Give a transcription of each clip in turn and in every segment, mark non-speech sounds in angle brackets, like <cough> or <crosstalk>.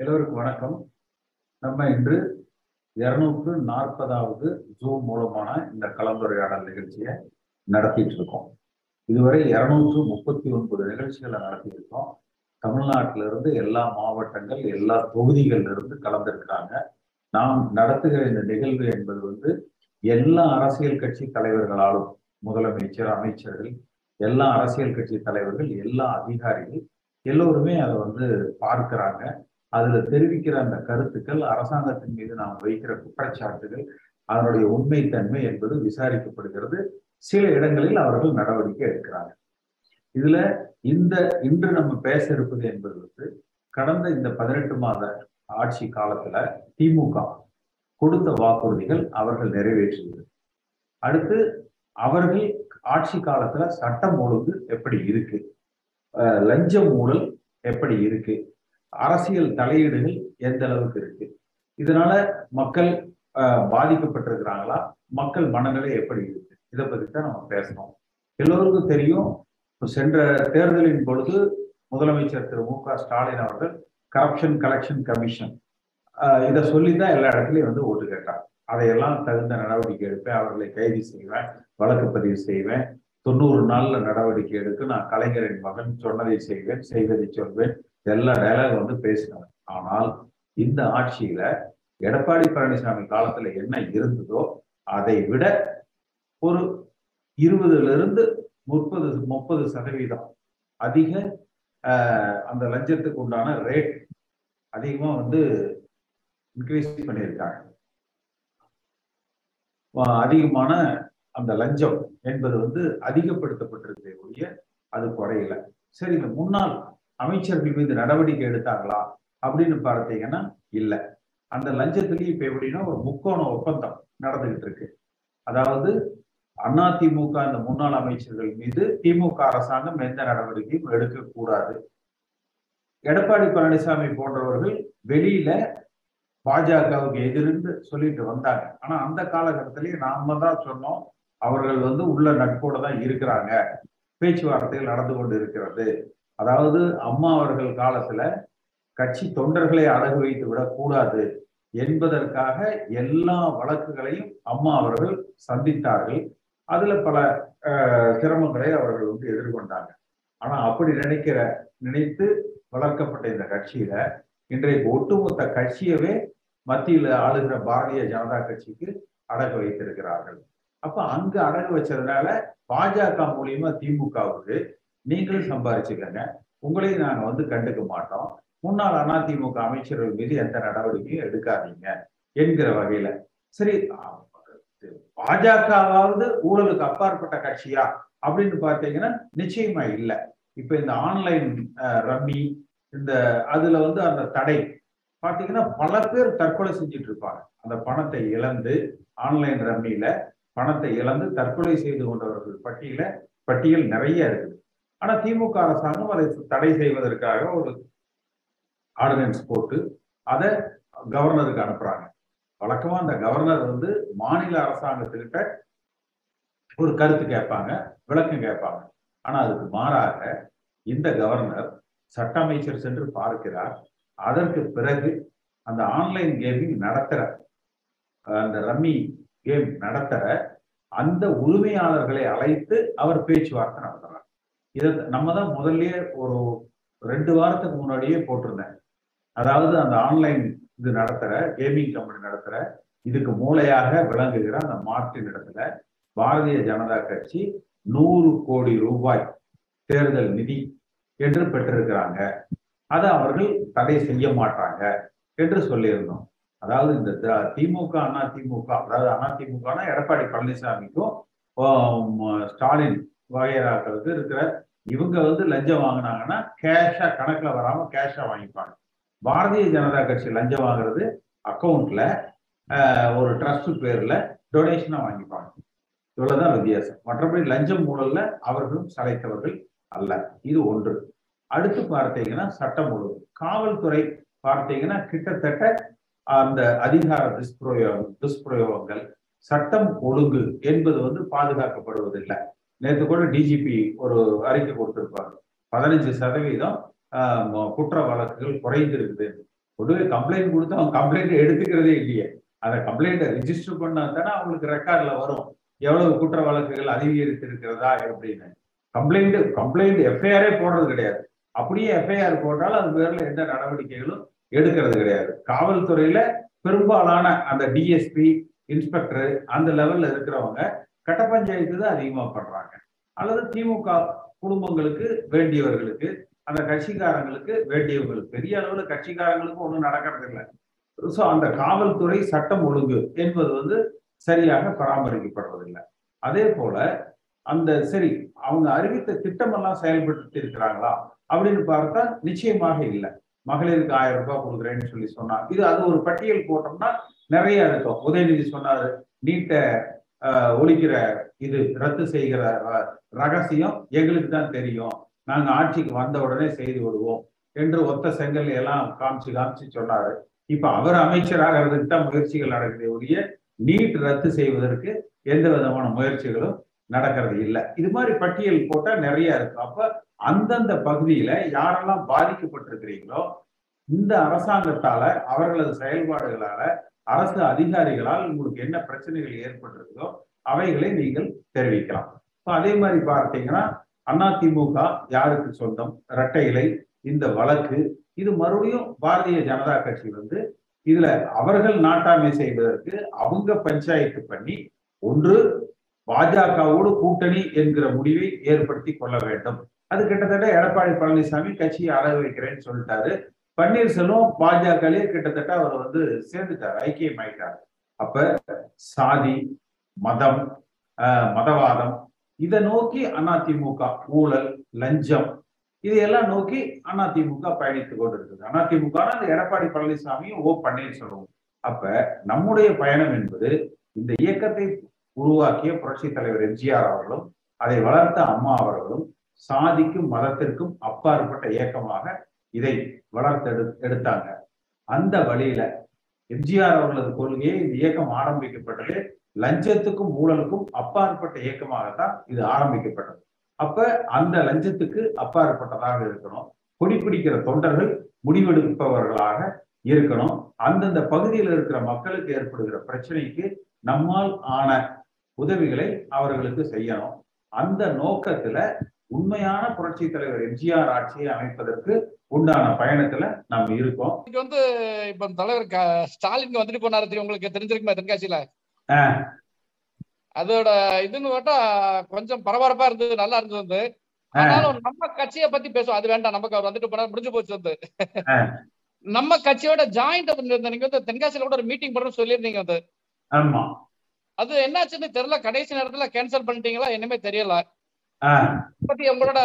எல்லோருக்கும் வணக்கம். நம்ம இன்று இருநூற்று நாற்பதாவது ஜூம் மூலமான இந்த கலந்துரையாடல் நிகழ்ச்சியை நடத்திட்டு இருக்கோம். இதுவரை இருநூற்று முப்பத்தி ஒன்பது நிகழ்ச்சிகளை நடத்தியிருக்கோம். தமிழ்நாட்டில இருந்து எல்லா மாவட்டங்கள் எல்லா தொகுதிகளிலிருந்து கலந்துருக்கிறாங்க. நாம் நடத்துகிற இந்த நிகழ்வு என்பது வந்து எல்லா அரசியல் கட்சி தலைவர்களாலும் முதலமைச்சர் அமைச்சர்கள் எல்லா அரசியல் கட்சி தலைவர்கள் எல்லா அதிகாரிகள் எல்லோருமே அதை வந்து பார்க்கிறாங்க. அதுல தெரிவிக்கிற அந்த கருத்துக்கள் அரசாங்கத்தின் மீது நாம் வைக்கிற குற்றச்சாட்டுகள் அதனுடைய உண்மைத்தன்மை என்பது விசாரிக்கப்படுகிறது. சில இடங்களில் அவர்கள் நடவடிக்கை எடுக்கிறாங்க. இதுல இந்த இன்று நம்ம பேச இருப்பது என்பது வந்து கடந்த இந்த பதினெட்டு மாத ஆட்சி காலத்துல திமுக கொடுத்த வாக்குறுதிகள் அவர்கள் நிறைவேற்றியது. அடுத்து அவர்கள் ஆட்சி காலத்துல சட்டம் ஒழுங்கு எப்படி இருக்கு? லஞ்ச ஊழல் எப்படி இருக்கு? அரசியல் தலையீடுகள் எந்த அளவுக்கு இருக்கு? இதனால மக்கள் பாதிக்கப்பட்டிருக்கிறாங்களா? மக்கள் மனநிலை எப்படி இருக்கு? இதை பத்தி தான் நம்ம பேசணும். எல்லோருக்கும் தெரியும் சென்ற தேர்தலின் பொழுது முதலமைச்சர் திரு மு க ஸ்டாலின் அவர்கள் கரப்ஷன் கலெக்ஷன் கமிஷன் இதை சொல்லி தான் எல்லா இடத்துலையும் வந்து ஓட்டு கேட்டார். அதையெல்லாம் தகுந்த நடவடிக்கை எடுப்பேன் அவர்களை கைது செய்வேன் வழக்கு பதிவு செய்வேன். தொண்ணூறு நாள்ல நடவடிக்கை எடுக்க நான் கலைஞரின் மகன் சொன்னதை செய்வேன் செய்வதை சொல்வேன். எல்லா டயலாக் வந்து பேசினார் ஆனால் இந்த ஆட்சியில எடப்பாடி பழனிசாமி காலத்துல என்ன இருந்ததோ அதை விட ஒரு இருபதுல இருந்து முப்பது முப்பது சதவீதம் அதிக அந்த லஞ்சத்துக்கு உண்டான ரேட் அதிகமா வந்து இன்க்ரீஸ் பண்ணியிருக்காங்க. அதிகமான அந்த லஞ்சம் என்பது வந்து அதிகப்படுத்தப்பட்டிருக்கே ஒழிய அது குறையல. சரி இந்த முன்னாள் அமைச்சர்கள் மீது நடவடிக்கை எடுத்தாங்களா அப்படின்னு பார்த்தீங்கன்னா இல்லை. அந்த லஞ்சத்திலையும் இப்ப எப்படின்னா ஒரு முக்கோண ஒப்பந்தம் நடந்துகிட்டு இருக்கு. அதாவது அதிமுக இந்த முன்னாள் அமைச்சர்கள் மீது திமுக அரசாங்கம் எந்த நடவடிக்கையும் எடுக்கக்கூடாது. எடப்பாடி பழனிசாமி போன்றவர்கள் வெளியில பாஜகவுக்கு எதிர்ந்து சொல்லிட்டு வந்தாங்க. ஆனா அந்த காலகட்டத்திலேயே நாம தான் சொன்னோம் அவர்கள் வந்து உள்ள நட்போட தான் இருக்கிறாங்க. பேச்சுவார்த்தைகள் நடந்து கொண்டு இருக்கிறது. அதாவது அம்மா அவர்கள் காலத்துல கட்சி தொண்டர்களை அடகு வைத்து விடக்கூடாது என்பதற்காக எல்லா வழக்குகளையும் அம்மா அவர்கள் சந்தித்தார்கள். அதுல பல சிரமங்களை அவர்கள் வந்து எதிர்கொண்டாங்க. ஆனா அப்படி நினைக்கிற நினைத்து வளர்க்கப்பட்ட இந்த கட்சியில இன்றைக்கு ஒட்டுமொத்த கட்சியவே மத்தியில் ஆளுகிற பாரதிய ஜனதா கட்சிக்கு அடகு வைத்திருக்கிறார்கள். அப்ப அங்க அடகு வச்சதுனால பாஜக மூலியமா திமுகவுக்கு நீங்களும் சம்பாரிச்சுக்கங்க. உங்களையும் நாங்கள் வந்து கண்டுக்க மாட்டோம். முன்னாள் அதிமுக அமைச்சர்கள் மீது எந்த நடவடிக்கையும் எடுக்காதீங்க என்கிற வகையில. சரி பாஜகவாவது ஊழலுக்கு அப்பாற்பட்ட கட்சியா அப்படின்னு பார்த்தீங்கன்னா நிச்சயமா இல்லை. இப்ப இந்த ஆன்லைன் ரம்மி இந்த அதுல வந்து அந்த தடை பாத்தீங்கன்னா பல பேர் தற்கொலை செஞ்சுட்டு இருப்பாங்க. அந்த பணத்தை இழந்து ஆன்லைன் ரம்மியில பணத்தை இழந்து தற்கொலை செய்து கொண்டவர்கள் பட்டியல பட்டியல் நிறைய இருக்குது. ஆனா திமுக அரசாங்கம் அதை தடை செய்வதற்காக ஒரு ஆர்டினன்ஸ் போட்டு அதை கவர்னருக்கு அனுப்புறாங்க. வழக்கமா அந்த கவர்னர் வந்து மாநில அரசாங்கத்துக்கிட்ட ஒரு கருத்து கேட்பாங்க விளக்கம் கேட்பாங்க. ஆனா அதுக்கு மாறாக இந்த கவர்னர் சட்ட அமைச்சர் சென்று பார்க்கிறார். அதற்கு பிறகு அந்த ஆன்லைன் கேமிங் நடத்துற அந்த ரம்மி கேம் நடத்துற அந்த உரிமையாளர்களை அழைத்து அவர் பேச்சுவார்த்தை நடத்துறார். இதை நம்ம தான் முதல்லயே ஒரு ரெண்டு வாரத்துக்கு முன்னாடியே போட்டிருந்தேன். அதாவது அந்த ஆன்லைன் இது நடத்துற கேமிங் கம்பெனி நடத்துற இதுக்கு மூளையாக விளங்குகிற அந்த மார்டின் இடத்துல பாரதிய ஜனதா கட்சி நூறு கோடி ரூபாய் தேர்தல் நிதி என்று பெற்றிருக்கிறாங்க. அதை அவர்கள் தடை செய்ய மாட்டாங்க என்று சொல்லியிருந்தோம். அதாவது இந்த திமுக அண்ணா திமுக அதாவது அண்ணா திமுகனா எடப்பாடி பழனிசாமிக்கும் ஸ்டாலின் வகையராக்களுக்கு இருக்கிற இவங்க வந்து லஞ்சம் வாங்கினாங்கன்னா கேஷா கணக்குல வராம கேஷா வாங்கிப்பாங்க. பாரதிய ஜனதா கட்சி லஞ்சம் வாங்குறது அக்கௌண்ட்ல ஒரு ட்ரஸ்ட் பேர்ல டொனேஷனா வாங்கிப்பாங்க. இவ்வளவுதான் வித்தியாசம். மற்றபடி லஞ்சம் ஊழல்ல அவர்களும் சளைத்தவர்கள் அல்ல. இது ஒன்று. அடுத்து பார்த்தீங்கன்னா சட்டம் ஒழுங்கு. காவல்துறை பார்த்தீங்கன்னா கிட்டத்தட்ட அந்த அதிகார துஷ்பிரயோகம் துஷ்பிரயோகங்கள் சட்டம் ஒழுங்கு என்பது வந்து பாதுகாக்கப்படுவதில்லை. நேற்று கூட டிஜிபி ஒரு அறிக்கை கொடுத்திருப்பார் பதினஞ்சு சதவீதம் குற்ற வழக்குகள் குறைந்திருக்குது. பொதுவே கம்ப்ளைண்ட் கொடுத்து அவங்க கம்ப்ளைண்ட் எடுத்துக்கிறதே இல்லையே. அந்த கம்ப்ளைண்ட்டை ரிஜிஸ்டர் பண்ணா தானே அவங்களுக்கு ரெக்கார்டில் வரும். எவ்வளவு குற்ற வழக்குகள் அதிகரித்து இருக்கிறதா அப்படின்னு கம்ப்ளைண்ட் கம்ப்ளைண்ட் எஃப்ஐஆரே போடுறது கிடையாது. அப்படியே எஃப்ஐஆர் போட்டாலும் அது பேரில் எந்த நடவடிக்கைகளும் எடுக்கிறது கிடையாது. காவல்துறையில பெரும்பாலான அந்த டிஎஸ்பி இன்ஸ்பெக்டர் அந்த லெவல்ல இருக்கிறவங்க கட்ட பஞ்சாயத்து தான் அதிகமா படுறாங்க அல்லது திமுக குடும்பங்களுக்கு வேண்டியவர்களுக்கு அந்த கட்சிக்காரங்களுக்கு வேண்டியவர்களுக்கு. பெரிய அளவுல கட்சிக்காரங்களுக்கு ஒன்றும் நடக்கிறது இல்லை ஸோ அந்த காவல்துறை சட்டம் ஒழுங்கு என்பது வந்து சரியாக பராமரிக்கப்படுவதில்லை. அதே போல அந்த சரி அவங்க அறிவித்த திட்டமெல்லாம் செயல்பட்டு இருக்கிறாங்களா? அப்படின்னு பார்த்தா நிச்சயமாக இல்லை. மகளிருக்கு ஆயிரம் ரூபாய் கொடுக்குறேன்னு சொல்லி சொன்னா இது அது ஒரு பட்டியல் போட்டோம்னா நிறைய இருக்கும். உதயநிதி சொன்னாரு நீட்டை ஒழிக்கிற இது ரத்து செய்கிற ரகசியம் எங்களுக்கு தான் தெரியும். நாங்கள் ஆட்சிக்கு வந்த உடனே செய்து விடுவோம் என்று ஒத்த செங்கல் எல்லாம் காமிச்சு காமிச்சு சொன்னாரு. இப்ப அவர் அமைச்சராகிறதுக்கு தான் முயற்சிகள் நடக்குதே ஒழிய நீட் ரத்து செய்வதற்கு எந்த விதமான முயற்சிகளும் நடக்கிறது இல்லை. இது மாதிரி பட்டியல் போட்டா நிறைய இருக்கும் அப்ப அந்தந்த பகுதியில யாரெல்லாம் பாதிக்கப்பட்டிருக்கிறீங்களோ இந்த அரசாங்கத்தால அவர்களது செயல்பாடுகளால அரசு அதிகாரிகளால் உங்களுக்கு என்ன பிரச்சனைகள் ஏற்பட்டிருக்குதோ அவைகளை நீங்கள் தெரிவிக்கலாம். இப்போ அதே மாதிரி பார்த்தீங்கன்னா அதிமுக யாருக்கு சொந்தம்? இரட்டை இலை இந்த வழக்கு இது மறுபடியும் பாரதிய ஜனதா கட்சி வந்து இதுல அவர்கள் நாட்டாமை செய்வதற்கு அவங்க பஞ்சாயத்து பண்ணி ஒன்று பாஜகவோடு கூட்டணி என்கிற முடிவை ஏற்படுத்தி கொள்ள வேண்டும். அது கிட்டத்தட்ட எடப்பாடி பழனிசாமி கட்சியை அழகு வைக்கிறேன்னு சொல்லிட்டாரு. பன்னீர்செல்வம் பாஜகலே கிட்டத்தட்ட அவர் வந்து சேர்ந்துட்டார் ஐக்கியம் ஆயிட்டார். அப்ப சாதி மதம் மதவாதம் இதை நோக்கி அதிமுக ஊழல் லஞ்சம் இதையெல்லாம் நோக்கி அதிமுக பயணித்துக் கொண்டு இருக்குது அதிமுக எடப்பாடி பழனிசாமியும் ஓ பன்னீர்செல்வம். அப்ப நம்முடைய பயணம் என்பது இந்த இயக்கத்தை உருவாக்கிய புரட்சி தலைவர் எம்ஜிஆர் அவர்களும் அதை வளர்த்த அம்மா அவர்களும் சாதிக்கும் மதத்திற்கும் அப்பாற்பட்ட இயக்கமாக இதை வளர்த்தெடு எடுத்தாங்க. அந்த வழியில எம்ஜிஆர் அவர்களது கொள்கையை இந்த இயக்கம் ஆரம்பிக்கப்பட்டது. லஞ்சத்துக்கும் ஊழலுக்கும் அப்பாற்பட்ட இயக்கமாகத்தான் இது ஆரம்பிக்கப்பட்டது. அப்ப அந்த லஞ்சத்துக்கு அப்பாற்பட்டதாக இருக்கணும். கொடிப்பிடிக்கிற தொண்டர்கள் முடிவெடுப்பவர்களாக இருக்கணும். அந்தந்த பகுதியில் இருக்கிற மக்களுக்கு ஏற்படுகிற பிரச்சனைக்கு நம்மால் ஆன உதவிகளை அவர்களுக்கு செய்யணும். அந்த நோக்கத்துல உண்மையான புரட்சி தலைவர் எம்ஜிஆர் ஆட்சியை அமைப்பதற்கு உண்டான பயணத்துல நம்ம இருக்கோம். இது வந்து இப்ப தலைவர் ஸ்டாலின் வந்துட்டு போனாரு உங்களுக்கு தெரிஞ்சிருக்குமா தென்காசியில? அதோட இதுன்னு கேட்டா கொஞ்சம் பரபரப்பா இருந்தது நல்லா இருந்தது வந்து. ஆனாலும் நம்ம கட்சியை பத்தி பேசுவோம். அது வேண்டாம் நமக்கு அவர் வந்துட்டு போனா முடிஞ்சு போச்சு வந்து. நம்ம கட்சியோட ஜாயிண்ட் நீங்க வந்து தென்காசியில கூட ஒரு மீட்டிங் பண்ணணும் சொல்லியிருந்தீங்க வந்து. அது என்னாச்சுன்னு தெரியல கடைசி நேரத்துல கேன்சல் பண்ணிட்டீங்களா என்னமே தெரியல. பத்தி உங்களோட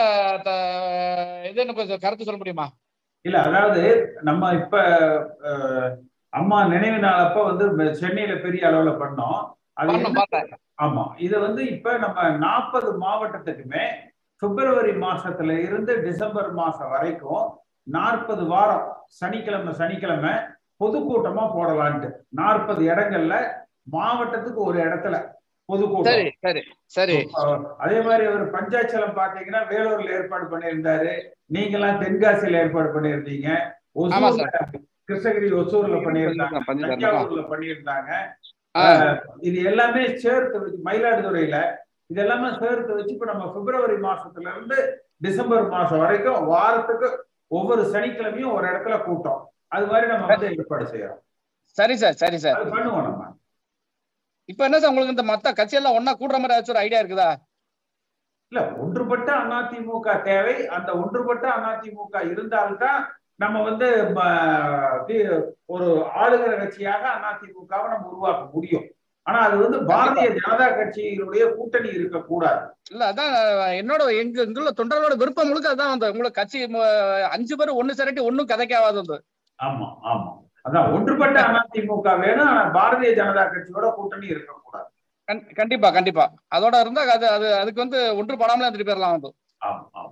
இது என்ன கொஞ்சம் கருத்து சொல்ல முடியுமா? இல்ல அதாவது நம்ம இப்ப அம்மா நினைவு நாள் அப்ப வந்து சென்னையில பெரிய அளவுல பண்ணோம். அது ஆமா. இத வந்து இப்ப நம்ம நாற்பது மாவட்டத்துக்குமே பிப்ரவரி மாசத்துல இருந்து டிசம்பர் மாசம் வரைக்கும் நாற்பது வாரம் சனிக்கிழமை சனிக்கிழமை பொதுக்கூட்டமா போடலான்ட்டு. நாற்பது இடங்கள்ல மாவட்டத்துக்கு ஒரு இடத்துல பொதுக்கூட்டம். சரி. அதே மாதிரி அவர் பஞ்சாச்சலம் பாத்தீங்கன்னா வேலூர்ல ஏற்பாடு பண்ணியிருந்தாரு. நீங்க எல்லாம் தென்காசியில ஏற்பாடு பண்ணியிருந்தீங்க. கிருஷ்ணகிரி ஒசூர்ல பண்ணியிருந்தாங்க. தஞ்சாவூர்ல பண்ணியிருந்தாங்க. இது எல்லாமே சேர்த்து வச்சு மயிலாடுதுறையில. இது எல்லாமே சேர்த்து வச்சு இப்ப நம்ம பிப்ரவரி மாசத்துல இருந்து டிசம்பர் மாசம் வரைக்கும் வாரத்துக்கு ஒவ்வொரு சனிக்கிழமையும் ஒரு இடத்துல கூட்டம். அது மாதிரி நம்ம வந்து ஏற்பாடு செய்யறோம். சரி சார் சரி சார். பண்ணுவோம் நம்ம. இப்ப என்ன சார் உங்களுக்கு இந்த மத்த கட்சியெல்லாம் ஒன்னா கூடுற மாதிரி ஏதாச்சும் ஒரு ஐடியா இருக்குதா? இல்ல ஒன்றுபட்ட அதிமுக தேவை. அந்த ஒன்றுபட்ட அதிமுக இருந்தால்தான் நம்ம வந்து ஒரு ஆளுகிற கட்சியாக அதிமுகவை நம்ம உருவாக்க முடியும். ஆனா அது வந்து பாரதிய ஜனதா கட்சியினுடைய கூட்டணி இருக்கக்கூடாது. இல்ல அதான் என்னோட எங்க இங்குள்ள தொண்டர்களோட விருப்பம் முழுக்க அதான் வந்து உங்களுக்கு கட்சி அஞ்சு பேர் ஒண்ணு சரட்டி ஒண்ணும் கதைக்காவாது ஆமா ஆமா. அதான் ஒன்றுபட்ட அதிமுக வேணும் ஆனா பாரதிய ஜனதா கட்சியோட கூட்டணி இருக்கக்கூடாது. கண்டிப்பா கண்டிப்பா. அதோட இருந்தா அது அது அதுக்கு வந்து ஒன்று படாமலே வந்துட்டு போயிடலாம் வந்து. ஆமா ஆமா.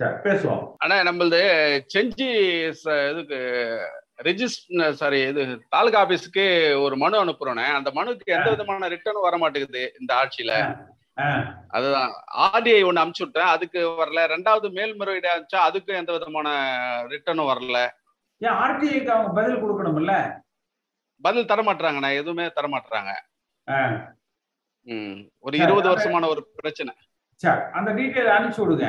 சரி பேசுவோம். ஆனா நம்மளது செஞ்சி இதுக்கு ரெஜிஸ்டர் சாரி இது தாலுகா ஆபீஸ்க்கு ஒரு மனு அனுப்புறோனே அந்த மனுக்கு எந்த விதமான ரிட்டர்னும் வர மாட்டேங்குது இந்த ஆட்சியில. அதுதான். ஆர்டிஐ ஒண்ணு அமுச்சு விட்டேன். அதுக்கு வரல. ரெண்டாவது மேல்முறையீடு அனுப்பிச்சா அதுக்கும் எந்த விதமான ரிட்டர்னும் வரல. ஏன் ஆர்டிஐக்கு அவங்க பதில் கொடுக்கணும்ல? பதில் தர மாட்டாங்கண்ணா எதுவுமே தர மாட்டாங்க ஒரு இருபது வருஷமான ஒரு பிரச்சனை. சரி அந்த டீட்டெயில் அனுப்பிச்சு விடுங்க.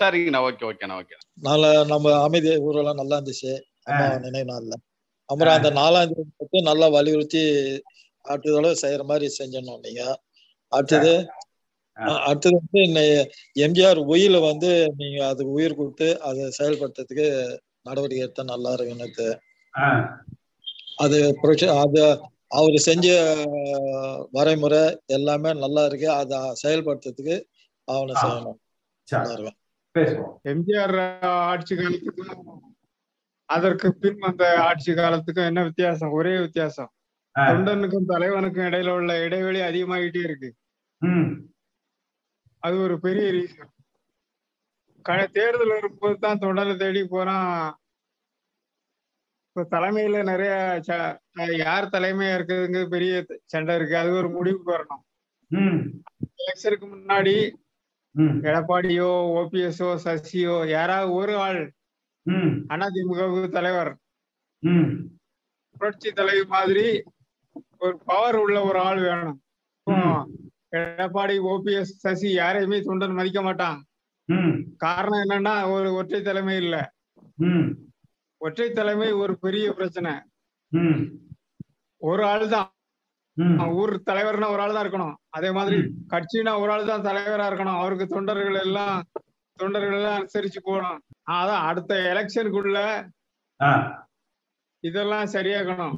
சரிங்கண்ணா ஓகே ஓகேண்ணா ஓகே. நாளை நம்ம அமைதி ஊரெல்லாம் நல்லா இருந்துச்சு. அம்மா நினைவு நாள்ல. அப்புறம் அந்த நாலாம் தேதி நல்லா வலியுறுத்தி அடுத்ததோட செய்யற மாதிரி செஞ்சிடணும் நீங்க. அடுத்தது அடுத்தது வந்து இந்த எம்ஜிஆர் உயில வந்து நீங்க அதுக்கு உயிர் கொடுத்து அதை செயல்படுத்துறதுக்கு நடவடிக்கை எடுத்தா நல்லா இருக்குன்னு அது அது அவர் செஞ்ச வரைமுறை எல்லாமே நல்லா இருக்கு. அதை செயல்படுத்துறதுக்கு அவனை. செய்யணும். எம்ஜிஆர் ஆட்சி காலத்துக்கும் அதற்கு பின் வந்த ஆட்சி காலத்துக்கும் என்ன வித்தியாசம்? ஒரே வித்தியாசம். தொண்டனுக்கும் தலைவனுக்கும் இடையில உள்ள இடைவெளி அதிகமாகிட்டே இருக்கு. ம், அது ஒரு பெரிய ரீசன் தேர்தல் வரும்போது தான் தொண்டனை தேடி போறான். இப்ப தலைமையில நிறைய யார் தலைமையா இருக்குதுங்க பெரிய சண்டை இருக்கு. அது ஒரு முடிவுக்கு வரணும். எலெக்ஷனுக்கு முன்னாடி எடப்பாடியோ ஓபிஎஸ்ஓ சசியோ யாராவது ஒரு ஆள் அதிமுகவுக்கு தலைவர். புரட்சி தலைவர் மாதிரி ஒரு பவர் உள்ள ஒரு ஆள் வேணும். எடப்பாடி ஓபிஎஸ் சசி யாரையுமே தொண்டன் மதிக்க மாட்டான். காரணம் என்னன்னா ஒரு ஒற்றை தலைமை இல்ல. ஒற்றை தலைமை ஒரு பெரிய பிரச்சனை. ஒரு ஆள் தான் ஊர் தலைவர்னா ஒரு ஆள் தான் இருக்கணும். அதே மாதிரி கட்சினா ஒரு ஆள் தான் தலைவரா இருக்கணும். அவருக்கு தொண்டர்கள் எல்லாம் தொண்டர்கள் எல்லாம் அனுசரிச்சு போகணும். அதான் அடுத்த எலெக்ஷனுக்குள்ள இதெல்லாம் சரியாக்கணும்.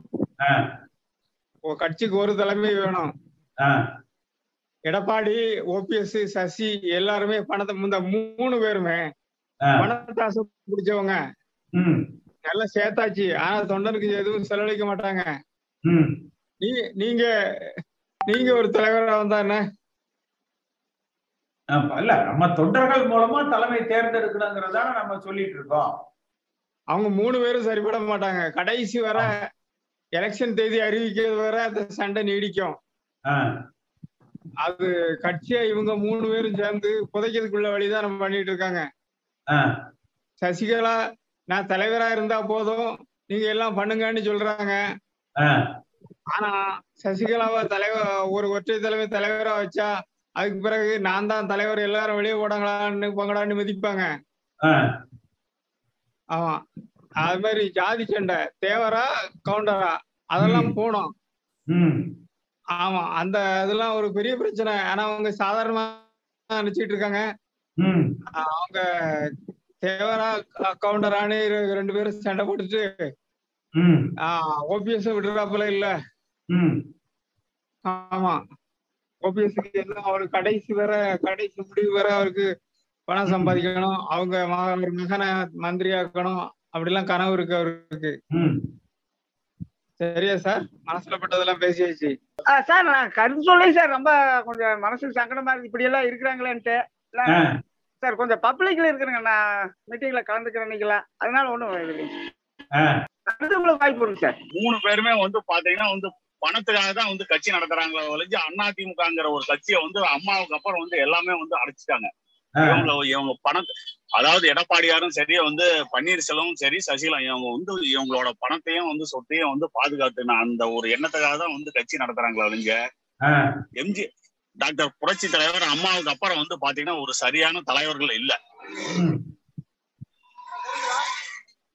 கட்சிக்கு ஒரு தலைமை வேணும். எடப்பாடி ஓபிஎஸ் சசி எல்லாருமே பணத்தை இந்த மூணு பேருமே ஆ, பணத்தை ஆசை பிடிச்சவங்க நல்லா சேர்த்தாச்சு. ஆனா தொண்டனுக்கு எதுவும் செலவழிக்க மாட்டாங்க. நீங்க நீங்க ஒரு தலைவரா வந்தா என்ன? இல்ல நம்ம தொண்டர்கள் மூலமா தலைமை தேர்ந்தெடுக்கணுங்கிறதான நம்ம சொல்லிட்டு இருக்கோம். அவங்க மூணு பேரும் சரிபட மாட்டாங்க. கடைசி வர எலெக்ஷன் தேதி அறிவிக்கிறது வரை அந்த சண்டை நீடிக்கும். அது கட்சியா இவங்க மூணு பேரும் சேர்ந்து புதைக்கிறதுக்குள்ள வழிதான் நம்ம பண்ணிட்டு இருக்காங்க சசிகலா நான் தலைவரா இருந்தா போதும். நீங்க எல்லாம் பண்ணுங்கன்னு சொல்றாங்க. ஆனா சசிகலாவை தலைவர் ஒரு ஒற்றை தலைமை தலைவரா வச்சா அதுக்கு பிறகு நான் தான் தலைவர் எல்லாரும் வெளியே போடாங்களான்னு பங்கடான்னு மிதிப்பாங்க. ஆமா. அது மாதிரி ஜாதி சண்டை. தேவரா கவுண்டரா? அதெல்லாம் போனோம். ஆமா அந்த அதெல்லாம் ஒரு பெரிய பிரச்சனை. ஆனா அவங்க சாதாரணமா நினைச்சிட்டு இருக்காங்க. அவங்க தேவரா க- கவுண்டரான்னு இரு- ரெண்டு பேரும் சண்டை போட்டுட்டு ஓபிஎஸ் விடுறாப்புல இல்ல. ஆமா. ஓபிஎஸ்க்கு எல்லாம் அவரு கடைசி வர கடைசி முடிவு வர அவருக்கு பணம் சம்பாதிக்கணும். அவங்க ஒரு மகனை மந்திரி ஆக்கணும் அப்படிலாம் கனவு இருக்கு அவருக்கு. சரியா சார்? மனசுல பட்டதெல்லாம் பேசியாச்சு. சார் நான் கருத்து சொல்லி சார். ரொம்ப கொஞ்சம் மனசுக்கு சங்கடமா இருக்கு. இப்படி எல்லாம் இருக்கிறாங்களேன்ட்டு சார் கொஞ்சம் பப்ளிக்ல இருக்கிறேங்க. நான் மீட்டிங்ல கலந்துக்கிறேன் இன்னைக்கெல்லாம் அதனால ஒண்ணும் இல்லைங்க. வாய்ப்பு இருக்கு சார். மூணு பேருமே வந்து பாத்தீங்கன்னா வந்து பணத்துக்காக தான் வந்து கட்சி நடத்துறாங்களே ஒழிஞ்சு அதிமுகங்கிற ஒரு கட்சியை வந்து அம்மாவுக்கு அப்புறம் வந்து எல்லாமே வந்து அடைச்சிட்டாங்க. ஆ, இவங்கள இவங்க பணத்தை அதாவது எடப்பாடியாரும் சரி வந்து பன்னீர்செல்வமும் சரி சசிகலா இவங்க வந்து இவங்களோட பணத்தையும் வந்து சொத்தையும் வந்து பாதுகாத்துன அந்த ஒரு எண்ணத்துக்காக தான் வந்து கட்சி நடத்துறாங்களே ஆ, எம்ஜி டாக்டர் புரட்சி தலைவர் அம்மாவுக்கு அப்புறம் வந்து பாத்தீங்கன்னா ஒரு சரியான தலைவர்கள் இல்ல.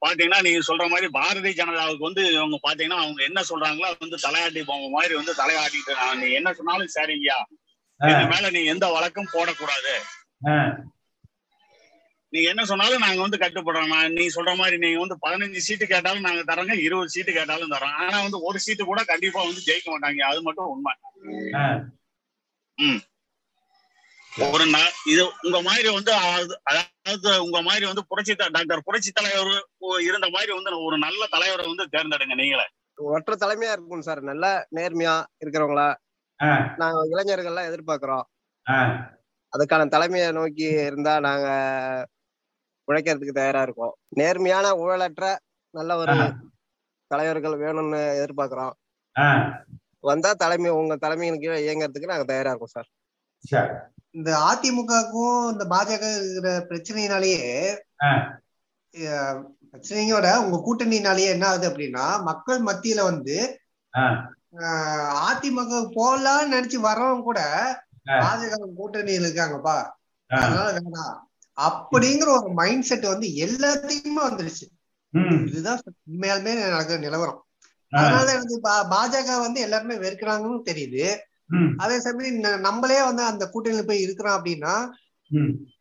பாத்தீங்கன்னா நீங்க சொல்ற மாதிரி பாரதிய ஜனதாவுக்கு வந்து இவங்க பாத்தீங்கன்னா அவங்க என்ன சொல்றாங்களோ வந்து தலையாட்டி பொம்மை மாதிரி வந்து தலையாட்டிட்டு நீ என்ன சொன்னாலும் சரிங்கயா எங்க மேல நீ எந்த வழக்கும் போடக்கூடாது. நீங்க என்ன சொன்னாலும் நாங்க வந்து கட்டுப்படுறோம். நான் நீ சொல்ற மாதிரி நீங்க வந்து பதினஞ்சு சீட்டு கேட்டாலும் நாங்க தரோங்க இருபது சீட்டு கேட்டாலும் தரோம் ஆனா வந்து ஒரு சீட்டு கூட கண்டிப்பா வந்து ஜெயிக்க மாட்டாங்க. அது மட்டும் உண்மை. ஆ, ஒரு இது உங்க மாதிரி வந்து அது- அதாவது உங்க மாதிரி வந்து புரட்சி டாக்டர் புரட்சி தலைவர் இருந்த மாதிரி வந்து ஒரு நல்ல தலைவரை வந்து தேர்ந்தெடுங்க நீங்களே. ஒற்றை தலைமையா இருக்கும் சார். நல்ல நேர்மையா இருக்கிறவங்களா நாங்க இளைஞர்கள்லாம் எதிர்பார்க்கிறோம். ஆ, அதுக்கான தலைமையை நோக்கி இருந்தா நாங்க உழைக்கிறதுக்கு தயாரா இருக்கோம். நேர்மையான ஊழலற்ற நல்ல ஒரு. தலைவர்கள் வேணும்னு எதிர்பார்க்கிறோம். வந்தா தலைமை உங்க தலைமையின் கீழே இயங்குறதுக்கு நாங்க தயாரா இருக்கோம் சார். சரி. இந்த அதிமுகவுக்கும் இந்த பாஜக இருக்கிற பிரச்சனையினாலேயே பிரச்சனையோட உங்க கூட்டணினாலேயே என்ன ஆகுது அப்படின்னா மக்கள் மத்தியில வந்து அதிமுக போகலாம்னு நினைச்சு வர்றவங்க கூட. பாஜக கூட்டணியில் இருக்காங்கப்பா. அதனால வேணாம் அப்படிங்கிற ஒரு மைண்ட் செட் வந்து எல்லாத்தையுமே வந்துருச்சு. இதுதான் உண்மையாலுமே நடக்கிற நிலவரம். அதனால எனக்கு பாஜக வந்து எல்லாருமே வெறுக்கிறாங்கன்னு தெரியுது. அதே சமயம் நம்மளே வந்து அந்த கூட்டணியில போய் இருக்கிறோம் அப்படின்னா.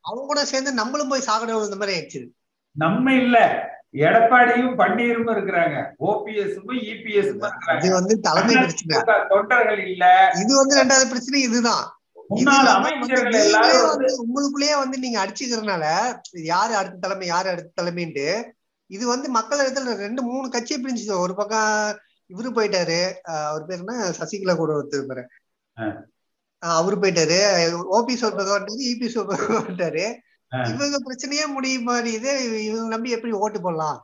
அவங்க கூட சேர்ந்து நம்மளும் போய் சாகட விழுந்த மாதிரி ஆயிடுச்சு நம்ம இல்ல. எடப்பாடியும் பன்னீரும் இருக்கிறாங்க. இபிஎஸ்ஸும் அது இருக்கிறாங்க வந்து தலைமை பிரச்சனை. தொண்டர்கள் இல்ல. இது வந்து ரெண்டாவது பிரச்சனை இதுதான். இது உங்களுக்குள்ளேயே வந்து நீங்க அடிச்சுக்கிறதுனால இது யாரு அடுத்த தலைமை யாரு அடுத்த தலைமைன்ட்டு இது வந்து மக்கள் இடத்துல ரெண்டு மூணு கட்சியை பிரிஞ்சுது. ஒரு பக்கம் இவரு போயிட்டாரு. அவர் பேர் என்ன? சசிகலா கூட ஒருத்தர் பாரு அவரு போயிட்டாரு. ஓபிஎஸ் ஒரு பக்கம் வந்துட்டாரு இபிஎஸ் ஒரு பக்கம் வந்துட்டாரு. இவங்க பிரச்சனையே முடிய மாட்டேங்குது இவங்க நம்பி எப்படி ஓட்டு போடலாம்?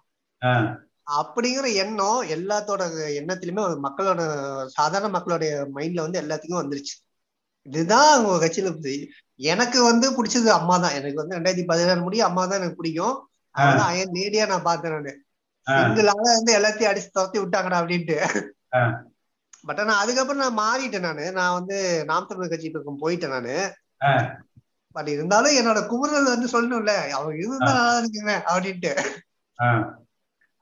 அப்படிங்கிற எண்ணம் எல்லாத்தோட எண்ணத்திலுமே மக்களோட சாதாரண மக்களுடைய மைண்ட்ல வந்து எல்லாத்துக்கும் வந்துருச்சு. இதுதான் அவங்க கட்சியில. எனக்கு வந்து பிடிச்சது அம்மா தான் எனக்கு வந்து ரெண்டாயிரத்தி பதினாறு முடிய அம்மா தான் எனக்கு பிடிக்கும் அதான் அயன் நேடியா நான் பார்த்தேன் நானு ஆ. சிங்கிளாக வந்து எல்லாத்தையும் அடிச்சு துரத்தி விட்டாங்கடா அப்படின்ட்டு. பட் ஆனா அதுக்கப்புறம் நான் மாறிட்டேன் நானு நான் வந்து நாம் தமிழ் கட்சி பக்கம் போயிட்டேன் நானு. பட் இருந்தாலும் என்னோட குமுறல் வந்து சொல்லணும்ல அவங்க இருந்தா நல்லா இருக்குங்க அப்படின்ட்டு.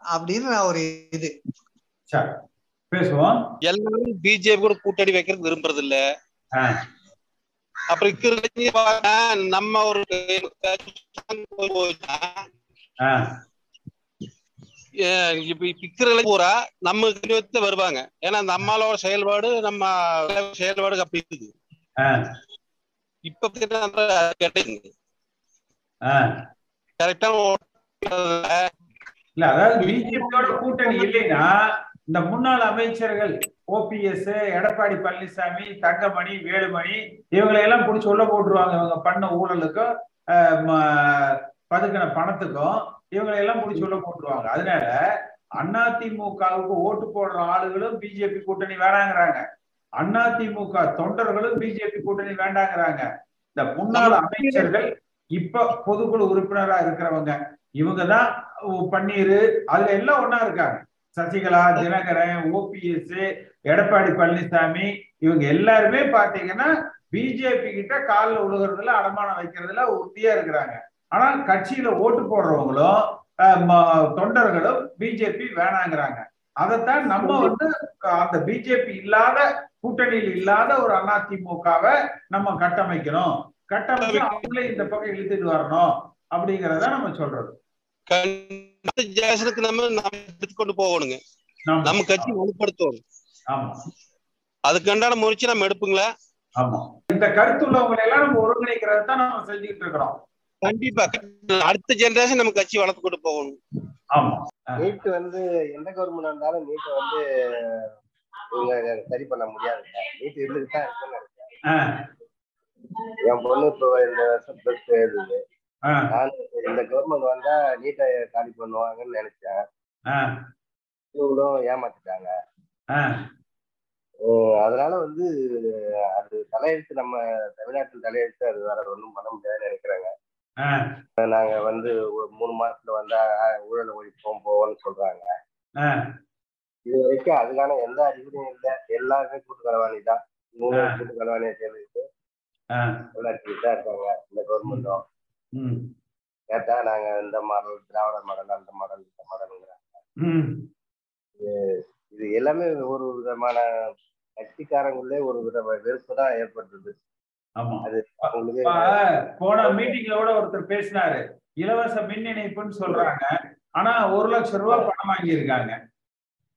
அப்படின்னு நான் ஒரு இது சரி பேசுவோம் எல்லாரும் பிஜேபி கூட கூட்டணி வைக்கிறது விரும்புறது இல்ல. அப்புறம் இருக்கிற பாருங்க, நம்ம ஒரு போயிட்டா, இருக்கிற பூரா நம்ம விநியோகத்துல வருவாங்க. ஏன்னா அந்த அம்மாவோட செயல்பாடு நம்ம செயல்பாடு அப்படி இருக்குது. ஆ, இப்ப ஆ. கரெக்டா இல்ல அதாவது பிஜேபியோட கூட்டணி இல்லைன்னா இந்த முன்னாள் அமைச்சர்கள் ஓபிஎஸ் எடப்பாடி பழனிசாமி தங்கமணி வேலுமணி இவங்களை எல்லாம் பிடிச்சி உள்ள போட்டுருவாங்க. இவங்க பண்ண ஊழலுக்கும் ஆஹ், ம- பதுக்கின பணத்துக்கும் இவங்களை எல்லாம் பிடிச்சி உள்ள போட்டுருவாங்க. அதனால அதிமுகவுக்கு ஓட்டு போடுற ஆளுகளும் பிஜேபி கூட்டணி வேணாங்கிறாங்க. அதிமுக தொண்டர்களும் பிஜேபி கூட்டணி வேண்டாங்கிறாங்க. இந்த முன்னாள் அமைச்சர்கள் இப்ப பொதுக்குழு உறுப்பினரா இருக்கிறவங்க. இவங்கதான் பன்னீர் அதுல எல்லாம் ஒண்ணா இருக்காங்க. சசிகலா தினகரன் ஓபிஎஸ் எடப்பாடி பழனிசாமி இவங்க எல்லாருமே பாத்தீங்கன்னா பிஜேபி கிட்ட காலில் விழுகிறதுல அடமானம் வைக்கிறதுல உறுதியா இருக்கிறாங்க. ஆனா கட்சியில ஓட்டு போடுறவங்களும் தொண்டர்களும் பிஜேபி வேணாங்கிறாங்க. அதைத்தான் நம்ம வந்து அந்த பிஜேபி இல்லாத கூட்டணியில் இல்லாத ஒரு அதிமுகவை நம்ம கட்டமைக்கணும். கட்டமைச்சு அவங்களே இந்த பக்கம் இழுத்துட்டு வரணும் அப்படிங்கறத நம்ம சொல்றது. ஜெயசனுக்கு நம்ம நம்ம எடுத்துக்கொண்டு போகணுங்க. ஆமா. நம்ம கட்சி வலுப்படுத்தணும். ஆமா. அதுக்குண்டான முயற்சி நம்ம எடுப்புங்களா. ஆமா. இந்த கருத்துள்ளவங்களை எல்லாம் நம்ம ஒருங்கிணைக்கிறது தான் நம்ம செஞ்சுக்கிட்டு இருக்கிறோம். கண்டிப்பா. அடுத்த ஜெனரேஷன் நம்ம கட்சி வளர்த்து கொண்டு போகணும். ஆமா. நீட் வந்து எந்த கவர்மெண்ட் இருந்தாலும் நீட்டை வந்து இவங்க சரி பண்ண முடியாது. நீட் இருந்துட்டு தான் இருக்குன்னு என் பொண்ணு இப்போ இந்த வருஷம் பிளஸ் எழுதுது நான் இந்த கவர்மெண்ட் வந்தா நீட்டை காலி பண்ணுவாங்கன்னு நினைச்சேன். இவங்களும் ஏமாத்திட்டாங்க. அதனால வந்து அது தலையெழுத்து நம்ம தமிழ்நாட்டில் தலையெழுத்து அது வேற ஒன்றும் பண்ண முடியாதுன்னு நினைக்கிறாங்க. நாங்க வந்து ஒரு மூணு மாசத்துல வந்தா ஊழல் ஒழிப்போம் போவோம்னு சொல்றாங்க. இது வரைக்கும் அதுக்கான எந்த அறிகுறியும் இல்லை. எல்லாருமே கூட்டு களவாணி தான். ஆ. கூட்டு ஆஹ் விளையாட்டுக்கிட்டு தான் இருக்காங்க இந்த கவர்மெண்ட்டும் ம் கேட்டா நாங்க இந்த மாடல் திராவிட மாடல் அந்த மாடல் இந்த மாடல்ங்கிறாங்க இது எல்லாமே ஒரு விதமான கட்சிக்காரங்களே ஒரு வித வெறுப்பு தான் இப்ப போன மீட்டிங்ல கூட ஒருத்தர் பேசினாரு. இலவச மின் இணைப்புன்னு சொல்றாங்க. ஆனா ஒரு லட்சம் ரூபாய் பணம் வாங்கி இருக்காங்க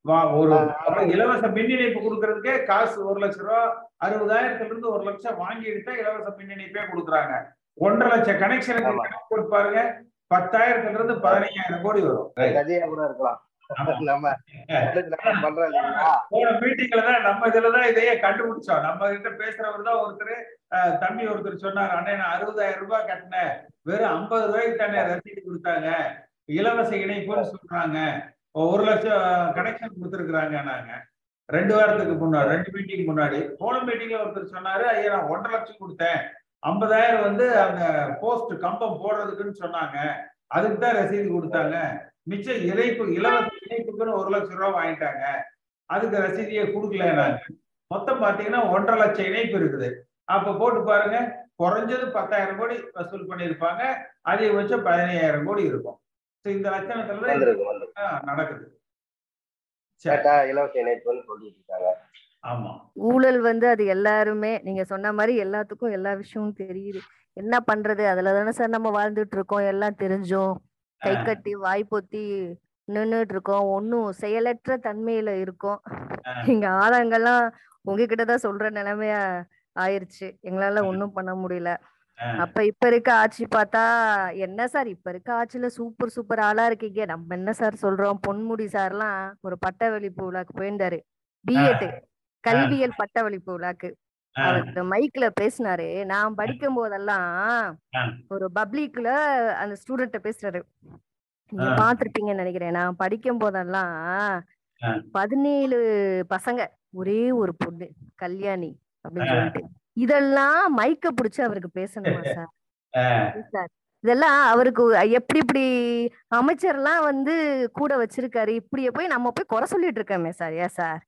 வா ஒரு இலவச மின் இணைப்பு கொடுக்கறதுக்கே காசு ஒரு லட்சம் ரூபாய் அறுபதாயிரத்துல இருந்து ஒரு லட்சம் வாங்கி எடுத்தா இலவச மின் இணைப்பே கொடுக்குறாங்க. ஒன்றரை லட்சம் கனெக்ஷனுக்கு கணக்கு போட்டு பாருங்க. பத்தாயிரத்துல இருந்து பதினைஞ்சாயிரம் கோடி வரும். கதையா கூட இருக்கலாம். நம்ம நம்ம பண்றோம் இல்லைங்களா போன மீட்டிங்ல தான் நம்ம இதுலதான் இதையே கண்டுபிடிச்சோம். நம்ம கிட்ட பேசுறவர் தான் ஒருத்தர் தம்பி ஒருத்தர் சொன்னார் அண்ணே நான் அறுபதாயிரம் ரூபாய் கட்டினேன். வெறும் ஐம்பது ரூபாய்க்கு தானே ரசீது கொடுத்தாங்க. இலவச இணைப்புன்னு சொல்றாங்க. ஒரு லட்சம் கனெக்ஷன் கொடுத்துருக்குறாங்க நாங்க. ரெண்டு வாரத்துக்கு முன்னாடி ரெண்டு மீட்டிங் முன்னாடி போன மீட்டிங்ல ஒருத்தர் சொன்னாரு ஐயா நான் ஒன்றரை லட்சம் கொடுத்தேன். ஐம்பதாயிரம் வந்து அந்த போஸ்ட் கம்பம் போடுறதுக்குன்னு சொன்னாங்க. அதுக்கு தான் ரசீது கொடுத்தாங்க. மிச்சம் இணைப்பு இலவச இணைப்புக்குன்னு ஒரு லட்சம் ரூபாய் வாங்கிட்டாங்க. அதுக்கு ரசீதியை கொடுக்கல நாங்க மொத்தம் பாத்தீங்கன்னா ஒன்றரை லட்சம் இணைப்பு இருக்குது. அப்ப போட்டு பாருங்க. குறைஞ்சது பத்தாயிரம் கோடி வசூல் பண்ணியிருப்பாங்க. அதிகபட்சம் பதினையாயிரம் கோடி இருக்கும். இந்த லட்சணத்துல நடக்குது. இலவச இணைப்புன்னு சொல்லிட்டு இருக்காங்க. ஊழல் வந்து அது எல்லாருமே நீங்க சொன்ன மாதிரி எல்லாத்துக்கும் எல்லா விஷயமும் தெரியுது. என்ன பண்றது? அதுல தானே சார் நம்ம வாழ்ந்துட்டு இருக்கோம். எல்லாம் தெரிஞ்சும். கை கட்டி வாய் பொத்தி நின்னுட்டு இருக்கோம் ஒன்னும் செயலற்ற தன்மையில இருக்கோம். இங்க ஆதாங்கெல்லாம் உங்ககிட்ட தான் சொல்ற நிலைமையா ஆயிருச்சு. எங்களால ஒண்ணும் பண்ண முடியல. அப்ப இப்ப இருக்க ஆட்சி பார்த்தா என்ன சார் இப்ப இருக்க ஆட்சியில சூப்பர் சூப்பர் ஆளா இருக்கீங்க. நம்ம என்ன சார் சொல்றோம்? பொன்முடி சார்லாம் ஒரு பட்டவெளிப்பு விழாக்கு போயிருந்தாரு. பிஎட் கல்வியல் பட்டவெளிப்பு விழாக்கு. அவர் மைக்ல பேசினாரு. நான் படிக்கும் போதெல்லாம் ஒரு பப்ளிக்ல அந்த ஸ்டூடெண்ட்ட பேசுறாரு நீங்க. பாத்திருப்பீங்கன்னு நினைக்கிறேன். நான் படிக்கும் போதெல்லாம். பதினேழு பசங்க ஒரே ஒரு பொண்ணு கல்யாணி அப்படின்னு. சொல்லிட்டு. இதெல்லாம் மைக்க புடிச்சு அவருக்கு பேசணுமா <laughs> சார்? இதெல்லாம் அவருக்கு எப்படி இப்படி அமைச்சர்லாம் வந்து கூட வச்சிருக்காரு. இப்படியே போய் நம்ம போய் குறை சொல்லிட்டு இருக்கோமே சார். ஏன் சார்.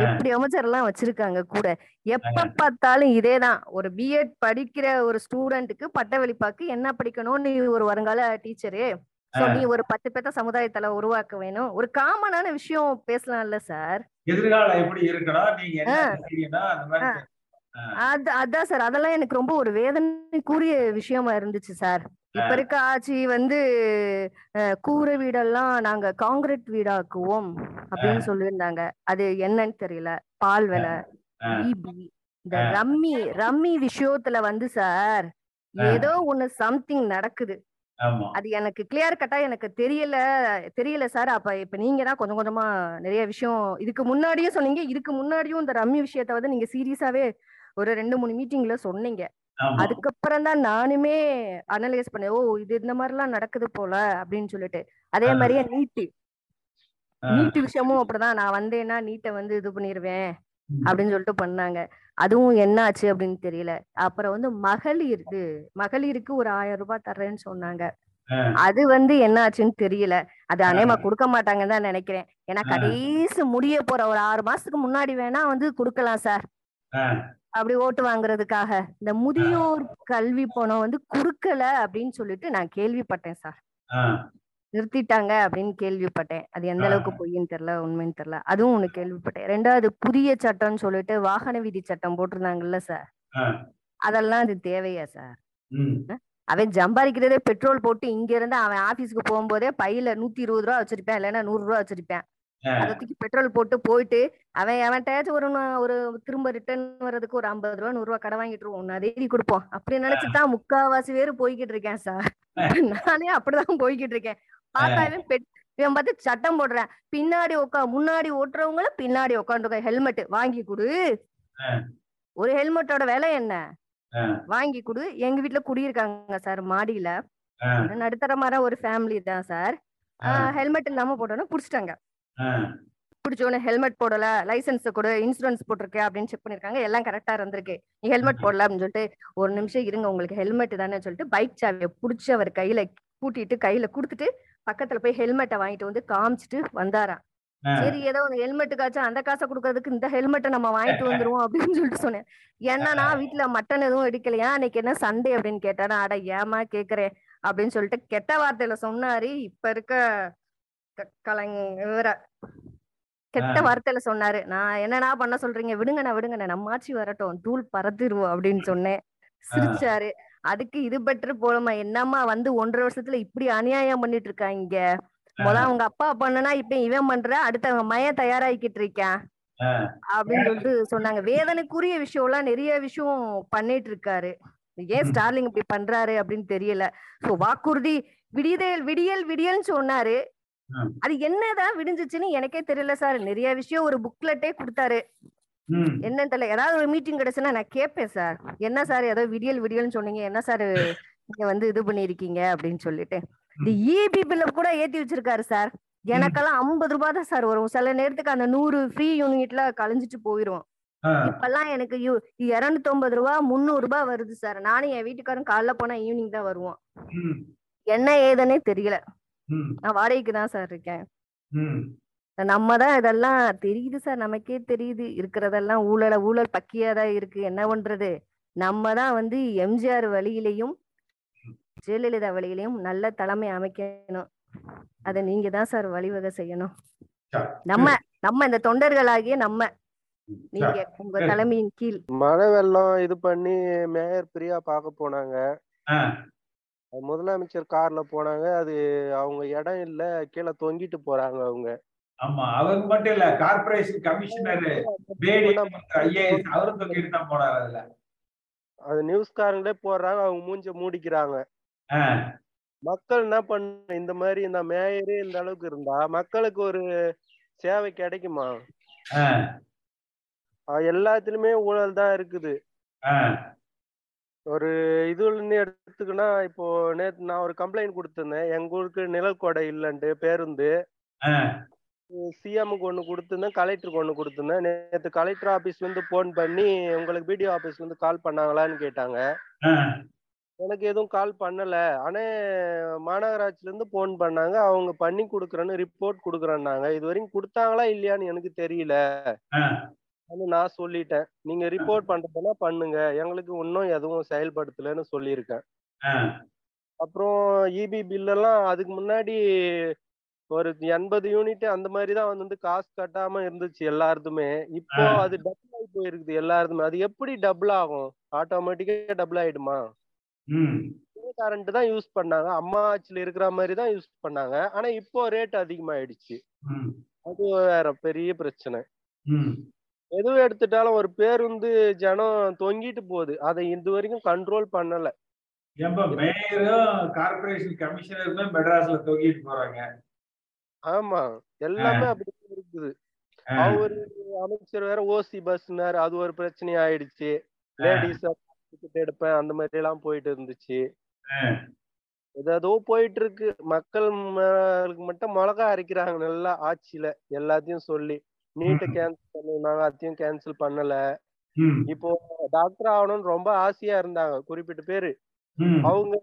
எப்படி அமைச்சர் எல்லாம் வச்சிருக்காங்க கூட? எப்ப பார்த்தாலும் இதேதான். ஒரு பிஎட் படிக்கிற ஒரு ஸ்டூடெண்ட்டுக்கு பட்டவெளிப்பாக்கு என்ன படிக்கணும் நீ ஒரு வருங்கால டீச்சரு. சோ. நீ ஒரு பத்து பேத்த சமுதாயத்துல உருவாக்க வேணும். ஒரு காமனான விஷயம் பேசலாம்ல சார்? எதிர்காலம் எப்படி இருக்கணும் நீங்க அது அதான் சார். அதெல்லாம் எனக்கு ரொம்ப ஒரு வேதனைக்குரிய விஷயமா இருந்துச்சு சார். இப்ப. இருக்க ஆட்சி வந்து கூரை வீடெல்லாம் நாங்க காங்கிரீட் வீடாக்குவோம் அப்படின்னு சொல்லியிருந்தாங்க. அது என்னன்னு தெரியல. பால் விலை. இந்த. ரம்மி ரம்மி விஷயத்துல வந்து சார். ஏதோ ஒண்ணு சம்திங் நடக்குது. அது எனக்கு கிளியர் கட்டா எனக்கு தெரியல. தெரியல சார். அப்ப இப்ப நீங்க தான் கொஞ்சம் கொஞ்சமா நிறைய விஷயம் இதுக்கு முன்னாடியே சொன்னீங்க. இதுக்கு முன்னாடியும் இந்த ரம்மி விஷயத்த வந்து நீங்க சீரியஸாவே ஒரு ரெண்டு மூணு மீட்டிங்ல சொன்னீங்க. அதுக்கப்புறம் தான் நானுமே அனலைஸ் பண்ணேன். ஓ இது இந்த மாதிரிலாம் நடக்குது போல அப்படின்னு சொல்லிட்டு. அதே. மாதிரியே நீட்டு. நீட்டு விஷயமும் அப்படிதான். நான் வந்தேன்னா நீட்டை வந்து இது பண்ணிருவேன் அப்படின்னு சொல்லிட்டு பண்ணாங்க. அதுவும் என்ன ஆச்சு அப்படின்னு தெரியல. அப்புறம் வந்து மகளிர் இது மகளிருக்கு ஒரு ஆயிரம் ரூபாய் தர்றேன்னு சொன்னாங்க. அது வந்து என்ன ஆச்சுன்னு தெரியல. அது அநேகமா கொடுக்க மாட்டாங்கன்னு தான் நினைக்கிறேன். ஏன்னா. கடைசி முடிய போற ஒரு ஆறு மாசத்துக்கு முன்னாடி வேணா வந்து கொடுக்கலாம் சார். அப்படி ஓட்டு வாங்குறதுக்காக இந்த முதியோர் கல்வி பணம் வந்து குடுக்கல அப்படின்னு சொல்லிட்டு நான் கேள்விப்பட்டேன் சார். நிறுத்திட்டாங்க அப்படின்னு கேள்விப்பட்டேன் அது எந்த. அளவுக்கு பொய்ன்னு தெரியல உண்மைன்னு தெரியல அதுவும் ஒண்ணு கேள்விப்பட்டேன் ரெண்டாவது புதிய சட்டம்னு சொல்லிட்டு வாகன விதி சட்டம் போட்டிருந்தாங்கல்ல சார். அதெல்லாம் அது தேவையா சார். அவன் சம்பாதிக்கிறதே பெட்ரோல் போட்டு இங்க இருந்து அவன் ஆபீஸ்க்கு போகும்போதே பையில நூத்தி இருபது ரூபா வச்சிருப்பேன் இல்லைன்னா நூறு ரூபா வச்சிருப்பேன். அதை தூக்கி பெட்ரோல் போட்டு போயிட்டு அவன் அவன்கிட்டயாச்சும் ஒரு ஒரு திரும்ப ரிட்டர்ன் வர்றதுக்கு ஒரு ஐம்பது ரூபா நூறு ரூபா கடை வாங்கிட்டு ஒன்னு அதே கொடுப்போம். அப்படி நினைச்சுதான் முக்காவாசி பேர் போய்கிட்டு இருக்கேன் சார் நானே அப்படிதான் போய்கிட்டு இருக்கேன். பார்த்தா இவன் பெட் இவன் பார்த்து சட்டம் போடுறேன். பின்னாடி உட்கா முன்னாடி ஓட்டுறவங்கள பின்னாடி உட்காந்துருக்க ஹெல்மெட் வாங்கி கொடு. ஒரு ஹெல்மெட்டோட விலை என்ன. வாங்கி கொடு. எங்க வீட்டுல குடியிருக்காங்க சார் மாடியில. நடுத்தரமான ஒரு ஃபேமிலி தான் சார். ஹெல்மெட் இல்லாம போட்டோன்னா புடிச்சிட்டாங்க. ஆ. பிடிச்சோன்னு ஹெல்மெட் போடல லைசென்ஸ் கொடு இன்சூரன்ஸ் போட்டிருக்கே அப்படின்னு செக் பண்ணிருக்காங்க. எல்லாம் கரெக்டா இருந்திருக்கு. நீ ஹெல்மெட் போடல அப்படின்னு சொல்லிட்டு ஒரு நிமிஷம் இருங்க உங்களுக்கு ஹெல்மெட் தானே சொல்லிட்டு பைக் சாவியை புடிச்சு அவர் கையில கூட்டிட்டு கையில கொடுத்துட்டு பக்கத்துல போய் ஹெல்மெட்டை வாங்கிட்டு வந்து காமிச்சிட்டு வந்தாராம். சரி ஏதோ ஒரு ஹெல்மெட்டுக்காச்சும் அந்த காசை கொடுக்கறதுக்கு இந்த ஹெல்மெட்டை நம்ம வாங்கிட்டு வந்துருவோம் அப்படின்னு சொல்லிட்டு சொன்னேன். என்னன்னா வீட்டுல மட்டன் எதுவும் எடுக்கலையா? அன்னைக்கு என்ன சண்டே அப்படின்னு கேட்டானா. அட ஏமா கேக்குறேன் அப்படின்னு சொல்லிட்டு கெட்ட வார்த்தையில சொன்னாரு. இப்ப இருக்க க- கலைஞ இவர கெட்ட. வார்த்தையில சொன்னாரு. நான் என்னடா பண்ண சொல்றீங்க? விடுங்கண்ணா விடுங்கண்ணா. நம்ம ஆட்சி வரட்டும். தூள் பறந்துருவோம் அப்படின்னு சொன்னேன். சிரிச்சாரு. அதுக்கு இது பெட்டர் போலமா என்னம்மா வந்து ஒன்றரை வருஷத்துல இப்படி அநியாயம் பண்ணிட்டு இருக்காங்க? முத அவங்க அப்பா பண்ணுனா இப்ப இவன் பண்ற? அடுத்து அவங்க மயன் தயாராகிக்கிட்டு இருக்கான். அப்படின்னு சொல்லிட்டு சொன்னாங்க. வேதனைக்குரிய விஷயம் எல்லாம் நிறைய விஷயம் பண்ணிட்டு இருக்காரு. ஏன் ஸ்டார்லிங் இப்படி பண்றாரு அப்படின்னு தெரியல. சோ வாக்குறுதி விடியல் விடியல் விடியல்னு சொன்னாரு. அது என்னதான் விடிஞ்சிச்சுன்னு எனக்கே தெரியல சார். நிறைய விஷயம் ஒரு புக்லெட்டே கொடுத்தாரு. என்னன்னு தெரியல. ஏதாவது ஒரு மீட்டிங் கிடைச்சுன்னா நான் கேட்பேன் சார். என்ன சார் ஏதோ விடியல் விடியல்னு சொன்னீங்க. என்ன சார் நீங்க வந்து இது பண்ணிருக்கீங்க அப்படின்னு சொல்லிட்டு. இந்த இபி பில்ல கூட ஏத்தி வச்சிருக்காரு சார். எனக்கெல்லாம் ஐம்பது ரூபாய் தான் சார் வரும். சில நேரத்துக்கு அந்த நூறு ஃப்ரீ யூனிட்ல கழிஞ்சிட்டு போயிரும். இப்பெல்லாம் எனக்கு இருநூத்தி ஐம்பது ரூபா முந்நூறு ரூபாய் வருது சார். நானும் என் வீட்டுக்காரரும் காலைல போனா ஈவினிங் தான் வருவோம். என்ன ஏதுன்னே தெரியல. நான் வாடகைக்கு தான் சார் இருக்கேன். ம். நம்ம தான் இதெல்லாம் தெரியுது சார். நமக்கே தெரியுது. இருக்கிறதெல்லாம் ஊழல ஊழல் பக்கியா தான் இருக்கு. என்ன பண்றது? நம்ம தான் வந்து எம்ஜிஆர் வழியிலையும் ஜெயலலிதா வழியிலையும் நல்ல தலைமை அமைக்கணும். அதை நீங்க தான் சார் வழிவகை செய்யணும். நம்ம. நம்ம இந்த தொண்டர்களாகிய நம்ம. நீங்க உங்க. தலைமையின் கீழ். மழை வெள்ளம் இது பண்ணி மேயர் பிரியா பார்க்க போனாங்க. முதலமைச்சர் கார்ல போனாங்க. அது அவங்க இடம் இல்ல. கீழே தொங்கிட்டு போறாங்க அவங்க. ஆமா. அவங்க மட்டும் இல்ல. கார்பரேஷன் கமிஷனர் ஐஏஎஸ் அவரும் தொங்கிட்டு தான் போனார் அதுல. அது நியூஸ்காரங்களே போடுறாங்க. அவங்க மூஞ்ச மூடிக்கிறாங்க. மக்கள் என்ன பண்ண இந்த மாதிரி இந்த மேயரே இந்த அளவுக்கு இருந்தா மக்களுக்கு ஒரு சேவை கிடைக்குமா? எல்லாத்துலயுமே ஊழல் தான் இருக்குது. ஒரு இதுன்னு எடுத்துக்கினா இப்போ நேத்து நான் ஒரு கம்ப்ளைண்ட் கொடுத்திருந்தேன். எங்க ஊருக்கு நிழல் கொடை இல்லைன்ட்டு பேருந்து. ஆ, சிஎம்க்கு ஒன்று கொடுத்துருந்தேன் கலெக்டருக்கு ஒன்று கொடுத்துருந்தேன். நேற்று கலெக்டர் ஆஃபீஸ்ல இருந்து ஃபோன் பண்ணி உங்களுக்கு பிடிஓ ஆஃபீஸ்ல இருந்து கால் பண்ணாங்களான்னு கேட்டாங்க. ஆ, எனக்கு எதுவும் கால் பண்ணல. ஆனா மாநகராட்சில இருந்து ஃபோன் பண்ணாங்க. அவங்க பண்ணி கொடுக்குறேன்னு ரிப்போர்ட் கொடுக்குறேன்னாங்க. இது வரைக்கும் கொடுத்தாங்களா இல்லையான்னு எனக்கு தெரியல. ஆ, நான் சொல்லிட்டேன். நீங்க ரிப்போர்ட் பண்றதுன்னா பண்ணுங்க. எங்களுக்கு இன்னும் எதுவும் செயல்படுத்தலைன்னு சொல்லியிருக்கேன். அப்புறம் இபி பில்லெல்லாம் அதுக்கு முன்னாடி ஒரு எண்பது யூனிட் அந்த மாதிரி தான் வந்து காசு கட்டாம இருந்துச்சு எல்லாருதுமே. இப்போ. அது டபுள் ஆகி போயிருக்குது எல்லாருதுமே. அது எப்படி டபுள் ஆகும்? ஆட்டோமேட்டிக்கா டபுள் ஆயிடுமா? கரண்ட் தான் யூஸ் பண்ணாங்க. அம்மா ஆட்சியில இருக்கிற மாதிரி தான் யூஸ் பண்ணாங்க. ஆனா இப்போ ரேட் அதிகமாயிடுச்சு. அது வேற பெரிய பிரச்சனை. எதுவும் எடுத்துட்டாலும் ஒரு பேருந்து ஜனம் தொங்கிட்டு போகுது. அதை இது வரைக்கும் கண்ட்ரோல் பண்ணல. ஏன்பா மேயரும் கார்பரேஷன் கமிஷனருமே மெட்ராஸ்ல தொங்கிட்டு போறாங்க. ஆமா. எல்லாமே அப்படிதான் இருக்குது. அவரு அமைச்சர் வேற ஓசி பஸ்னாரு அது ஒரு பிரச்சனை ஆயிடுச்சு. லேடிஸ் டிக்கெட் எடுப்பேன் அந்த மாதிரி எல்லாம் போயிட்டு இருந்துச்சு. ஏதோ போயிட்டு இருக்கு. மக்கள் மட்டும் மிளகா அரைக்கிறாங்க நல்லா ஆட்சியில. எல்லாத்தையும் சொல்லி. நீட்டை கேன்சல் பண்ணிருந்தாங்க அதையும் கேன்சல் பண்ணல. இப்போ டாக்டர் ஆகணும்னு ரொம்ப ஆசையா இருந்தாங்க குறிப்பிட்ட பேரு. அவங்க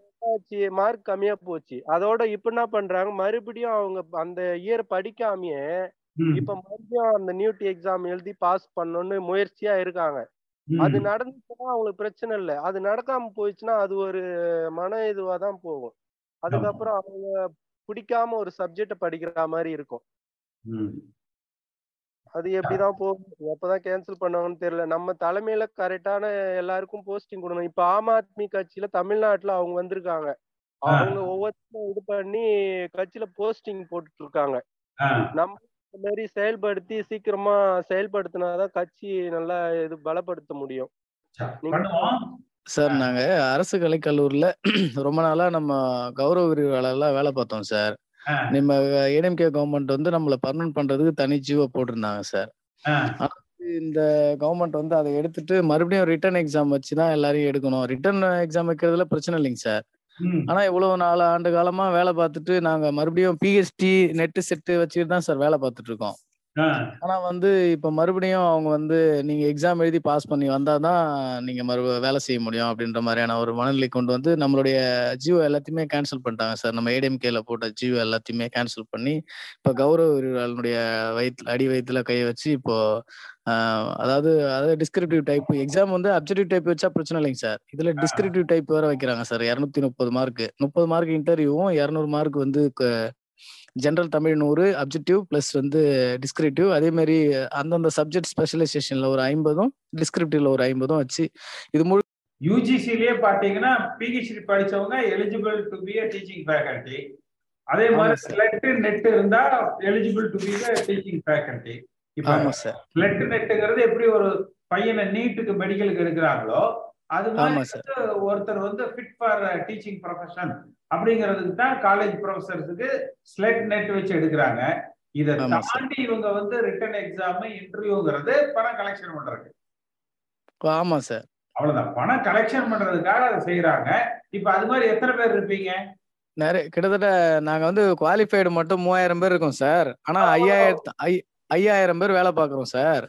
மார்க் கம்மியா போச்சு. அதோட இப்ப என்ன பண்றாங்க? மறுபடியும் அவங்க அந்த இயர் படிக்காமயே. இப்ப மறுபடியும் அந்த நியூட் எக்ஸாம் எழுதி பாஸ் பண்ணணும்னு முயற்சியா இருக்காங்க. அது நடந்துச்சுன்னா அவங்களுக்கு பிரச்சனை இல்லை. அது நடக்காம போயிடுச்சுன்னா அது ஒரு மன இதுவா தான் போகும். அதுக்கப்புறம் அவங்க பிடிக்காம ஒரு சப்ஜெக்ட படிக்கிற மாதிரி இருக்கும். அது எப்படிதான் போகும் எப்பதான் கேன்சல் பண்ணுவாங்கன்னு தெரியல. நம்ம தலைமையில கரெக்டான எல்லாருக்கும் போஸ்டிங் கொடுக்கணும். இப்ப ஆம் ஆத்மி கட்சியில தமிழ்நாட்டுல அவங்க வந்திருக்காங்க. அவங்க ஒவ்வொருத்தரும் இது பண்ணி கட்சியில போஸ்டிங் போட்டுட்டு இருக்காங்க நம்ம இந்த மாதிரி செயல்படுத்தி சீக்கிரமா செயல்படுத்தினாதான் கட்சி நல்லா இது பலப்படுத்த முடியும். சார் நாங்க அரசு கலைக்கல்லூரில <clears throat> ரொம்ப நாளா நம்ம கௌரவ விரிவாளர்லாம் வேலை பார்த்தோம் சார். நம்ம ஏடிஎம்கே கவர்மெண்ட் வந்து நம்மள பர்மனன்ட் பண்றதுக்கு தனி ஜீவோ போட்டிருந்தாங்க சார் இந்த கவர்மெண்ட் வந்து அதை எடுத்துட்டு மறுபடியும் ரிட்டர்ன் எக்ஸாம் வச்சு தான் எல்லாரையும் எடுக்கணும். ரிட்டர்ன் எக்ஸாம் வைக்கிறதுல பிரச்சனை இல்லைங்க சார். ஆனா இவ்வளவு நாலு ஆண்டு காலமா வேலை பார்த்துட்டு நாங்க மறுபடியும் பிஹெச்டி நெட்டு செட்டு வச்சுட்டு தான் சார் வேலை பார்த்துட்டு இருக்கோம். ஆனா வந்து இப்ப மறுபடியும் அவங்க வந்து நீங்க எக்ஸாம் எழுதி பாஸ் பண்ணி வந்தாதான் நீங்க மறு வேலை செய்ய முடியும் அப்படின்ற மாதிரியான ஒரு மனநிலை கொண்டு வந்து நம்மளுடைய ஜியோ எல்லாத்தையுமே கேன்சல் பண்ணிட்டாங்க சார். நம்ம ஏடிஎம்கேல போட்ட ஜியோ எல்லாத்தையுமே கேன்சல் பண்ணி இப்ப கௌரவ விரிவாளனுடைய வயிற்றுல அடி வயிற்றுல கையை வச்சு இப்போ அதாவது அதாவது டிஸ்கிரிப்டிவ் டைப் எக்ஸாம் வந்து அப்ஜெக்டிவ் டைப் வச்சா பிரச்சனை இல்லைங்க சார். இதுல டிஸ்கிரிப்டிவ் டைப் வேற வைக்கிறாங்க சார். இரநூத்தி முப்பது மார்க் முப்பது மார்க் இன்டர்வியூவும் இரநூறு மார்க் வந்து ஜென்ரல் தமிழ் நூறு அப்ஜெக்டிவ் ப்ளஸ் வந்து டிஸ்கிரிப்டிவ் அதே மாதிரி அந்தந்த சப்ஜெக்ட் ஸ்பெஷலைசேஷன்ல ஒரு ஐம்பதும் டிஸ்கிரிப்டிவ்ல ஒரு ஐம்பதும் வச்சு இது முழு யூஜிசிலேயே பாத்தீங்கன்னா பிஹெச்டி படிச்சவங்க eligible to be a teaching faculty அதே மாதிரி. ஸ்லெட் நெட் இருந்தா eligible to be teaching faculty இப்ப ஆமா சார் ஸ்லெட் நெட்டுங்கிறது எப்படி ஒரு பையனை நீட்டுக்கு மெடிக்கலுக்கு எடுக்கிறாங்களோ அது மாதிரி ஒருத்தர் வந்து ஃபிட் ஃபார் டீச்சிங் ப்ரொஃபஷன் அப்படிங்கிறதுக்கு தான் காலேஜ் ப்ரொஃபசர்ஸுக்கு ஸ்லெட் நெட் வச்சு எடுக்கிறாங்க. இதை தாண்டி இவங்க வந்து ரிட்டன் எக்ஸாம் இன்டர்வியூங்கிறது பணம் கலெக்ஷன் பண்றது ஆமா சார் அவ்வளவுதான். பணம் கலெக்ஷன் பண்றதுக்காக அதை செய்யறாங்க. இப்ப அது மாதிரி எத்தனை பேர் இருப்பீங்க? நிறைய கிட்டத்தட்ட நாங்க வந்து குவாலிஃபைடு மட்டும் மூவாயிரம் பேர் இருக்கோம் சார் ஆனா ஐயாயிரத்து ஐயாயிரம் பேர் வேலை பார்க்குறோம் சார்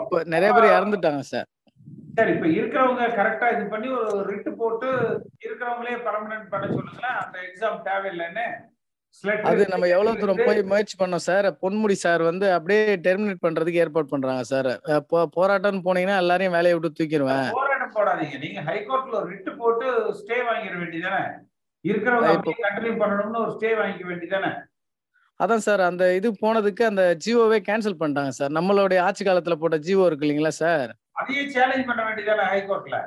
இப்போ நிறைய பேர் இறந்துட்டாங்க சார் சரி இப்ப இருக்கிறவங்க கரெக்டா இது பண்ணி ஒரு ரிட்டு போட்டு இருக்கிறவங்களே பர்மனன்ட் பண்ண சொல்லுங்களேன் அந்த எக்ஸாம் தேவையில்லைன்னு அது நம்ம எவ்வளவு தூரம் போய் முயற்சி பண்ணோம் சார் பொன்முடி சார் வந்து அப்படியே டெர்மினேட் பண்றதுக்கு ஏற்பாடு பண்றாங்க சார் போராட்டம்னு போனீங்கன்னா எல்லாரையும் வேலையை விட்டு தூக்கிடுவேன் போராட்டம் போடாதீங்க. நீங்க ஹைகோர்ட்ல ஒரு ரிட்டு போட்டு ஸ்டே வாங்கிட வேண்டியதானே இருக்கிறவங்க கண்டினியூ பண்ணணும்னு ஒரு ஸ்டே வாங்கிக்க வேண்டியதானே அதான் சார் அந்த இது போனதுக்கு அந்த ஜியோவே கேன்சல் பண்ணிட்டாங்க சார் நம்மளுடைய ஆட்சி காலத்துல போட்ட ஜியோ இருக்கு இல்லைங்களா சார் அதையே சேலஞ்ச் பண்ண வேண்டியதானே ஹைகோர்ட்ல?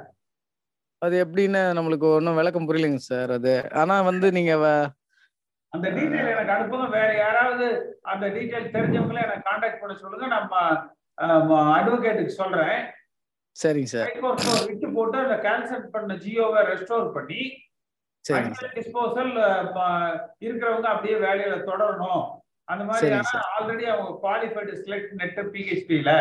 அது எப்படின்னு நம்மளுக்கு ஒன்றும் விளக்கம் புரியலைங்க சார் அது. ஆனா வந்து நீங்க அந்த டீட்டெயில் எனக்கு அனுப்புங்க. வேற யாராவது அந்த டீட்டெயில் தெரிஞ்சவங்கள எனக்கு காண்டாக்ட் பண்ண சொல்லுங்க. நம்ம அட்வொகேட்டுக்கு சொல்றேன். சரிங்க சார். ஹைகோர்ட்ல ஒரு ரிட்டு போட்டு அந்த கேன்சல் பண்ண ஜியோவை ரெஸ்டோர் பண்ணி டிஸ்போசல் இருக்கிறவங்க அப்படியே வேலையில தொடரணும். அந்த மாதிரி ஆல்ரெடி அவங்க குவாலிஃபைடு செலக்ட் நெட் பிஹெச்டில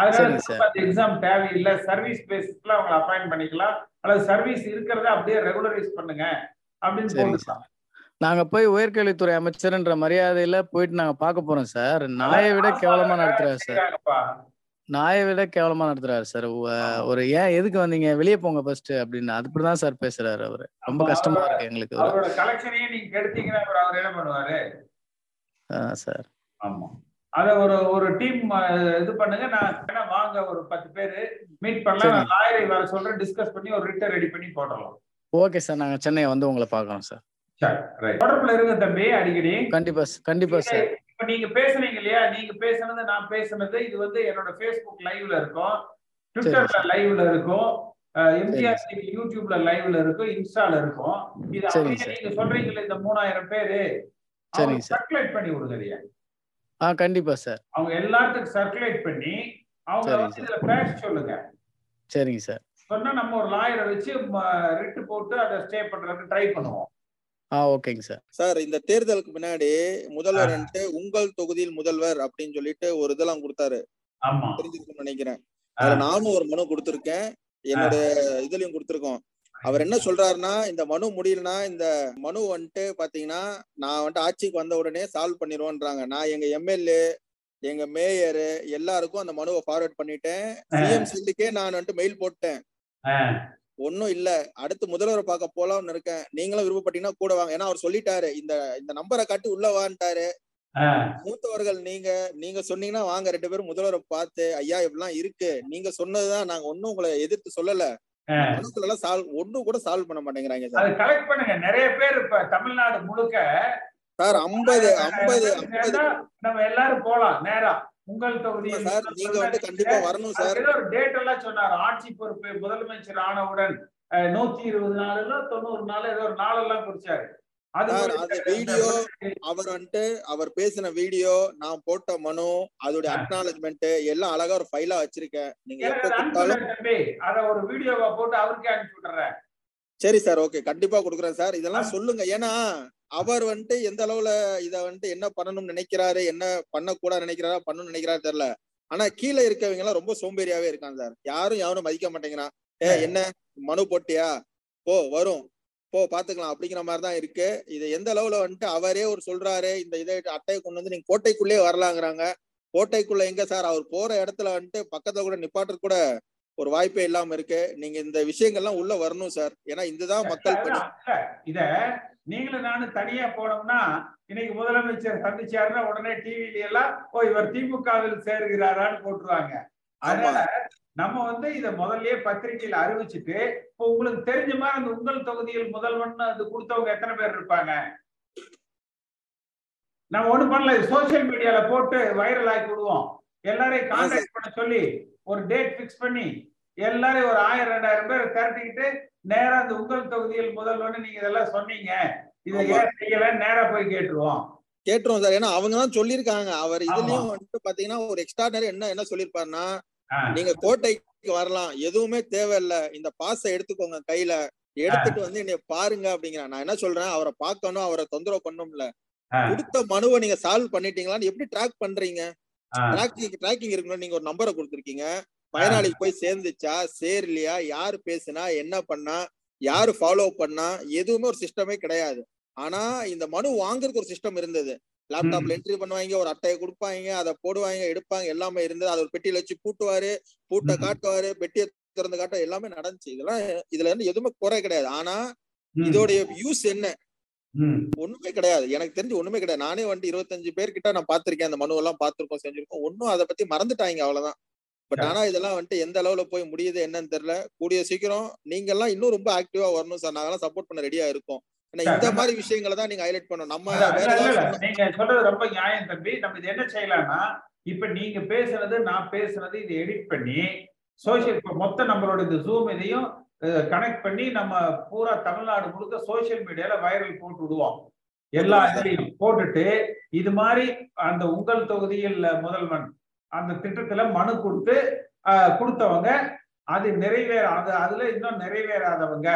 அதனால எக்ஸாம் தேவையில்லை சர்வீஸ் பேசிஸ்ல அவங்களை அப்பாயிண்ட் பண்ணிக்கலாம். அல்லது சர்வீஸ் இருக்கிறத அப்படியே ரெகுலரைஸ் பண்ணுங்க அப்படின்னு சார் நாங்க போய் உயர்கல்வித்துறை அமைச்சர்ன்ற மரியாதையில போயிட்டு நாங்க பார்க்க போறோம் சார். நாயை விட கேவலமா நடத்துறாரு சார். நாயை விட கேவலமா நடத்துறாரு சார். ஒரு ஏன் எதுக்கு வந்தீங்க? வெளியே போங்க ஃபர்ஸ்ட் அப்படின்னு அப்படிதான் சார் பேசுறாரு அவரு. ரொம்ப கஷ்டமா இருக்கு எங்களுக்கு இவரை. அவரோட கலெக்ஷனையே நீங்க கெடுத்தீங்கன்னா அப்புறம் அவர் என்ன பண்ணுவாரு? ஆ சார். ஆமா. அத ஒரு ஒரு டீம் இது பண்ணுங்க. நான் வேணா வாங்க ஒரு பத்து பேரு மீட் பண்ணலாம். நான் லாயரை வர சொல்றேன். டிஸ்கஸ் பண்ணி ஒரு ரிட்டர் ரெடி பண்ணி போடலாம் ஓகே சார் நாங்க சென்னை வந்து உங்களை பார்க்கறோம் சார் தொடர்புல இருங்க தம்பி. அடிக்கடி. கண்டிப்பா கண்டிப்பா சார் இப்ப நீங்க பேசுனீங்க இல்லையா? நீங்க பேசுனது நான் பேசுனது இது வந்து என்னோட ஃபேஸ்புக் லைவ்ல இருக்கும். ட்விட்டர்ல லைவ்ல இருக்கும். எம்ஜிஆர் யூடியூப்ல லைவ்ல இருக்கும். இன்ஸ்டால இருக்கும். இது. நீங்க சொல்றீங்கல்ல இந்த மூணாயிரம் பேரு. சரிங்க சார் சர்க்குலேட் பண்ணி விடுங்க இல்லையா ஆ கண்டிப்பா சார் அவங்க எல்லாத்துக்கும் சர்க்குலேட் பண்ணி அவங்க சரிங்க வந்து இதுல பேச சொல்லுங்க. சரிங்க சார் சொன்னா நம்ம ஒரு லாயரை வச்சு ரிட்டு போட்டு அதை ஸ்டே பண்றதுக்கு ட்ரை பண்ணுவோம். ஆ ஓகேங்க சார் சார் இந்த தேர்தலுக்கு முன்னாடி முதல்வர் வந்துட்டு உங்கள் தொகுதியில் முதல்வர் அப்படின்னு சொல்லிட்டு ஒரு இதெல்லாம் கொடுத்தாரு. ஆமா. தெரிஞ்சிருக்கும்னு நினைக்கிறேன். அதுல நானும் ஒரு மனு கொடுத்திருக்கேன். என்னுடைய இதுலயும் கொடுத்திருக்கோம். அவர் என்ன சொல்றாருன்னா இந்த மனு முடியலன்னா இந்த மனு வந்துட்டு பாத்தீங்கன்னா நான் வந்துட்டு ஆட்சிக்கு வந்த உடனே சால்வ் பண்ணிடுவோன்றாங்க நான் எங்க எம்எல்ஏ எங்க மேயர் எல்லாருக்கும் அந்த மனுவை ஃபார்வர்ட் பண்ணிட்டேன். சிஎம் செல்லுக்கே நான் வந்துட்டு மெயில் போட்டேன். ஒன்னும் இல்ல. அடுத்து முதல்வரை பார்க்க போலாம்னு இருக்கேன். நீங்களும் விருப்பப்பட்டீங்கன்னா கூட வாங்க. ஏன்னா அவர் சொல்லிட்டாரு. இந்த இந்த நம்பரை காட்டி உள்ள வான்ட்டாரு. மூத்தவர்கள் நீங்க நீங்க சொன்னீங்கன்னா வாங்க. ரெண்டு பேரும் முதல்வரை பார்த்து ஐயா இப்படிலாம் இருக்கு. நீங்க சொன்னதுதான் நாங்க ஒன்னும் உங்களை எதிர்த்து சொல்லல. எல்லாம் சால்வ் ஒண்ணும் கூட சால்வ் பண்ண மாட்டேங்கிறாங்க சார். கலெக்ட் பண்ணுங்க. நிறைய பேர் இப்ப தமிழ்நாடு முழுக்க சார் ஐம்பது ஐம்பது நம்ம எல்லாரும் போலாம். நேரா. உங்கள் தொகுதியில் சார் நீங்க வந்து கண்டிப்பா வரணும் சார். ஒரு டேட் எல்லாம் சொன்னார். ஆட்சி பொறுப்பு முதலமைச்சர் ஆனவுடன் நூத்தி இருபது நாளுல தொண்ணூறு நாள் ஏதோ ஒரு நாளெல்லாம் குறிச்சாரு. அது சார் ஒரு- அந்த வீடியோ அவர் வந்துட்டு அவர் பேசின வீடியோ நான் போட்ட மனு அதோட அக்னாலஜ்மெண்ட் எல்லாம் அழகா ஒரு ஃபைலா வச்சிருக்கேன். நீங்க எப்ப கொடுத்தாலும். அத ஒரு வீடியோவா போட்டு அவருக்கே அனுப்பி சரி சார் ஓகே கண்டிப்பா கொடுக்குறேன் சார். இதெல்லாம் சொல்லுங்க. ஏன்னா அவர் வந்துட்டு எந்த அளவுல இத வந்துட்டு என்ன பண்ணணும்னு நினைக்கிறாரு என்ன பண்ணக்கூடாது நினைக்கிறாரா பண்ணணும்னு நினைக்கிறாரு தெரியல. ஆனா கீழே இருக்கவங்க எல்லாம் ரொம்ப சோம்பேறியாவே இருக்காங்க சார். யாரும் யாரும் மதிக்க மாட்டேங்கிறான். ஏ என்ன? மனு போட்டியா? போ வரும். போ பாத்துக்கலாம் அப்படிங்கிற மாதிரி தான் இருக்கு. இது எந்த அளவுல வந்துட்டு அவரே ஒரு சொல்றாரு இந்த இதை அட்டையை கொண்டு வந்து நீங்க கோட்டைக்குள்ளே வரலாங்கிறாங்க. கோட்டைக்குள்ள எங்க சார்? அவர் போற இடத்துல வந்துட்டு பக்கத்துல கூட நிப்பாட்டுறது கூட ஒரு வாய்ப்பே இல்லாம இருக்கு. நீங்க இந்த விஷயங்கள்லாம் உள்ள வரணும் சார். ஏன்னா இதுதான் மக்கள் இத நீங்களும் நானும் தனியா போனோம்னா இன்னைக்கு முதலமைச்சர் சந்திச்சாருன்னா உடனே டிவில எல்லாம் ஓ இவர் திமுகவில் சேர்கிறாரான்னு போட்டுருவாங்க. அதனால நம்ம வந்து இத முதல்லயே பத்திரிகையில அறிவிச்சுட்டு இப்போ உங்களுக்கு தெரிஞ்ச மாதிரி அந்த உங்கள் தொகுதியில் முதல்வன் அது கொடுத்தவங்க எத்தனை பேர் இருப்பாங்க? நம்ம ஒண்ணு பண்ணல சோசியல் மீடியால போட்டு வைரல் ஆக்கி விடுவோம். எல்லாரையும் கான்டாக்ட் பண்ண சொல்லி ஒரு டேட் பிக்ஸ் பண்ணி எல்லாரையும் ஒரு ஆயிரம் ரெண்டாயிரம் பேர் திரட்டிக்கிட்டு நேரா அந்த உங்கள் தொகுதியில் முதல்வன்னு நீங்க இதெல்லாம் சொன்னீங்க. இதை. ஏன் செய்யல நேரா போய் கேட்டுருவோம். கேட்டுருவோம் சார். ஏன்னா அவங்க தான் சொல்லியிருக்காங்க. அவர் இதுலயும் வந்துட்டு பாத்தீங்கன்னா ஒரு எக்ஸ்ட்ராடனரி என்ன என்ன சொல்லியிருப்பாருன்னா நீங்க கோட்டைக்கு வரலாம். எதுவுமே தேவையில்ல. இந்த பாஸை எடுத்துக்கோங்க கையில. எடுத்துட்டு வந்து என்னைய பாருங்க அப்படிங்கிறான். நான் என்ன சொல்றேன்? அவரை பார்க்கணும். அவரை தொந்தரவு பண்ணும்ல கொடுத்த மனுவை நீங்க சால்வ் பண்ணிட்டீங்களான்னு எப்படி ட்ராக் பண்றீங்க? ட்ராக்கிங் ட்ராக்கிங் இருக்கணும் நீங்க ஒரு நம்பரை கொடுத்துருக்கீங்க. பயனாளிக்கு போய் சேர்ந்துச்சா? சேரலையா? யாரு பேசுனா? என்ன பண்ணா? யாரு ஃபாலோ பண்ணா? எதுவுமே ஒரு சிஸ்டமே கிடையாது. ஆனா இந்த மனு வாங்குறதுக்கு ஒரு சிஸ்டம் இருந்தது. லேப்டாப்ல என்ட்ரி பண்ணுவாங்க ஒரு அட்டையை கொடுப்பாங்க அதை போடுவாங்க எடுப்பாங்க எல்லாமே இருந்தது. அதை ஒரு பெட்டியில வச்சு பூட்டுவாரு பூட்டை காட்டுவாரு பெட்டியை திறந்து காட்ட எல்லாமே நடந்துச்சு. இதெல்லாம் இதுல இருந்து எதுவுமே குறை கிடையாது. ஆனா இதோடைய யூஸ் என்ன? ஒண்ணுமே கிடையாது. எனக்கு தெரிஞ்சு ஒண்ணுமே கிடையாது. நானே வந்துட்டு இருபத்தஞ்சு பேர்கிட்ட நான் பார்த்திருக்கேன். அந்த மனு எல்லாம் பார்த்திருக்கோம் செஞ்சிருக்கோம். ஒன்னும் அதை பத்தி மறந்துட்டாங்க அவ்வளவுதான். பட் ஆனா இதெல்லாம் வந்துட்டு எந்த அளவுல போய் முடியுது என்னன்னு தெரியல. கூடிய சீக்கிரம் நீங்க எல்லாம் இன்னும் ரொம்ப ஆக்டிவா வரணும் சார் நாங்கெல்லாம் சப்போர்ட் பண்ண ரெடியா இருக்கோம். இந்த மாதிரி விஷயங்களை தான் நீங்க ஹைலைட் பண்ணணும். நம்ம நீங்க சொல்றது ரொம்ப நியாயம் தம்பி. நம்ம இது என்ன செய்யலாம்னா இப்ப நீங்க பேசுனது நான் பேசுனது இதை எடிட் பண்ணி சோசியல் மொத்த நம்மளோட இந்த ஜூம் இதையும் கனெக்ட் பண்ணி நம்ம பூரா தமிழ்நாடு முழுக்க சோசியல் மீடியால வைரல் போட்டு விடுவோம். எல்லா இதுலையும் போட்டுட்டு இது மாதிரி அந்த உங்கள் தொகுதியில் முதல்வன் அந்த திட்டத்துல மனு கொடுத்து கொடுத்தவங்க அது நிறைவேற அது அதுல இன்னும் நிறைவேறாதவங்க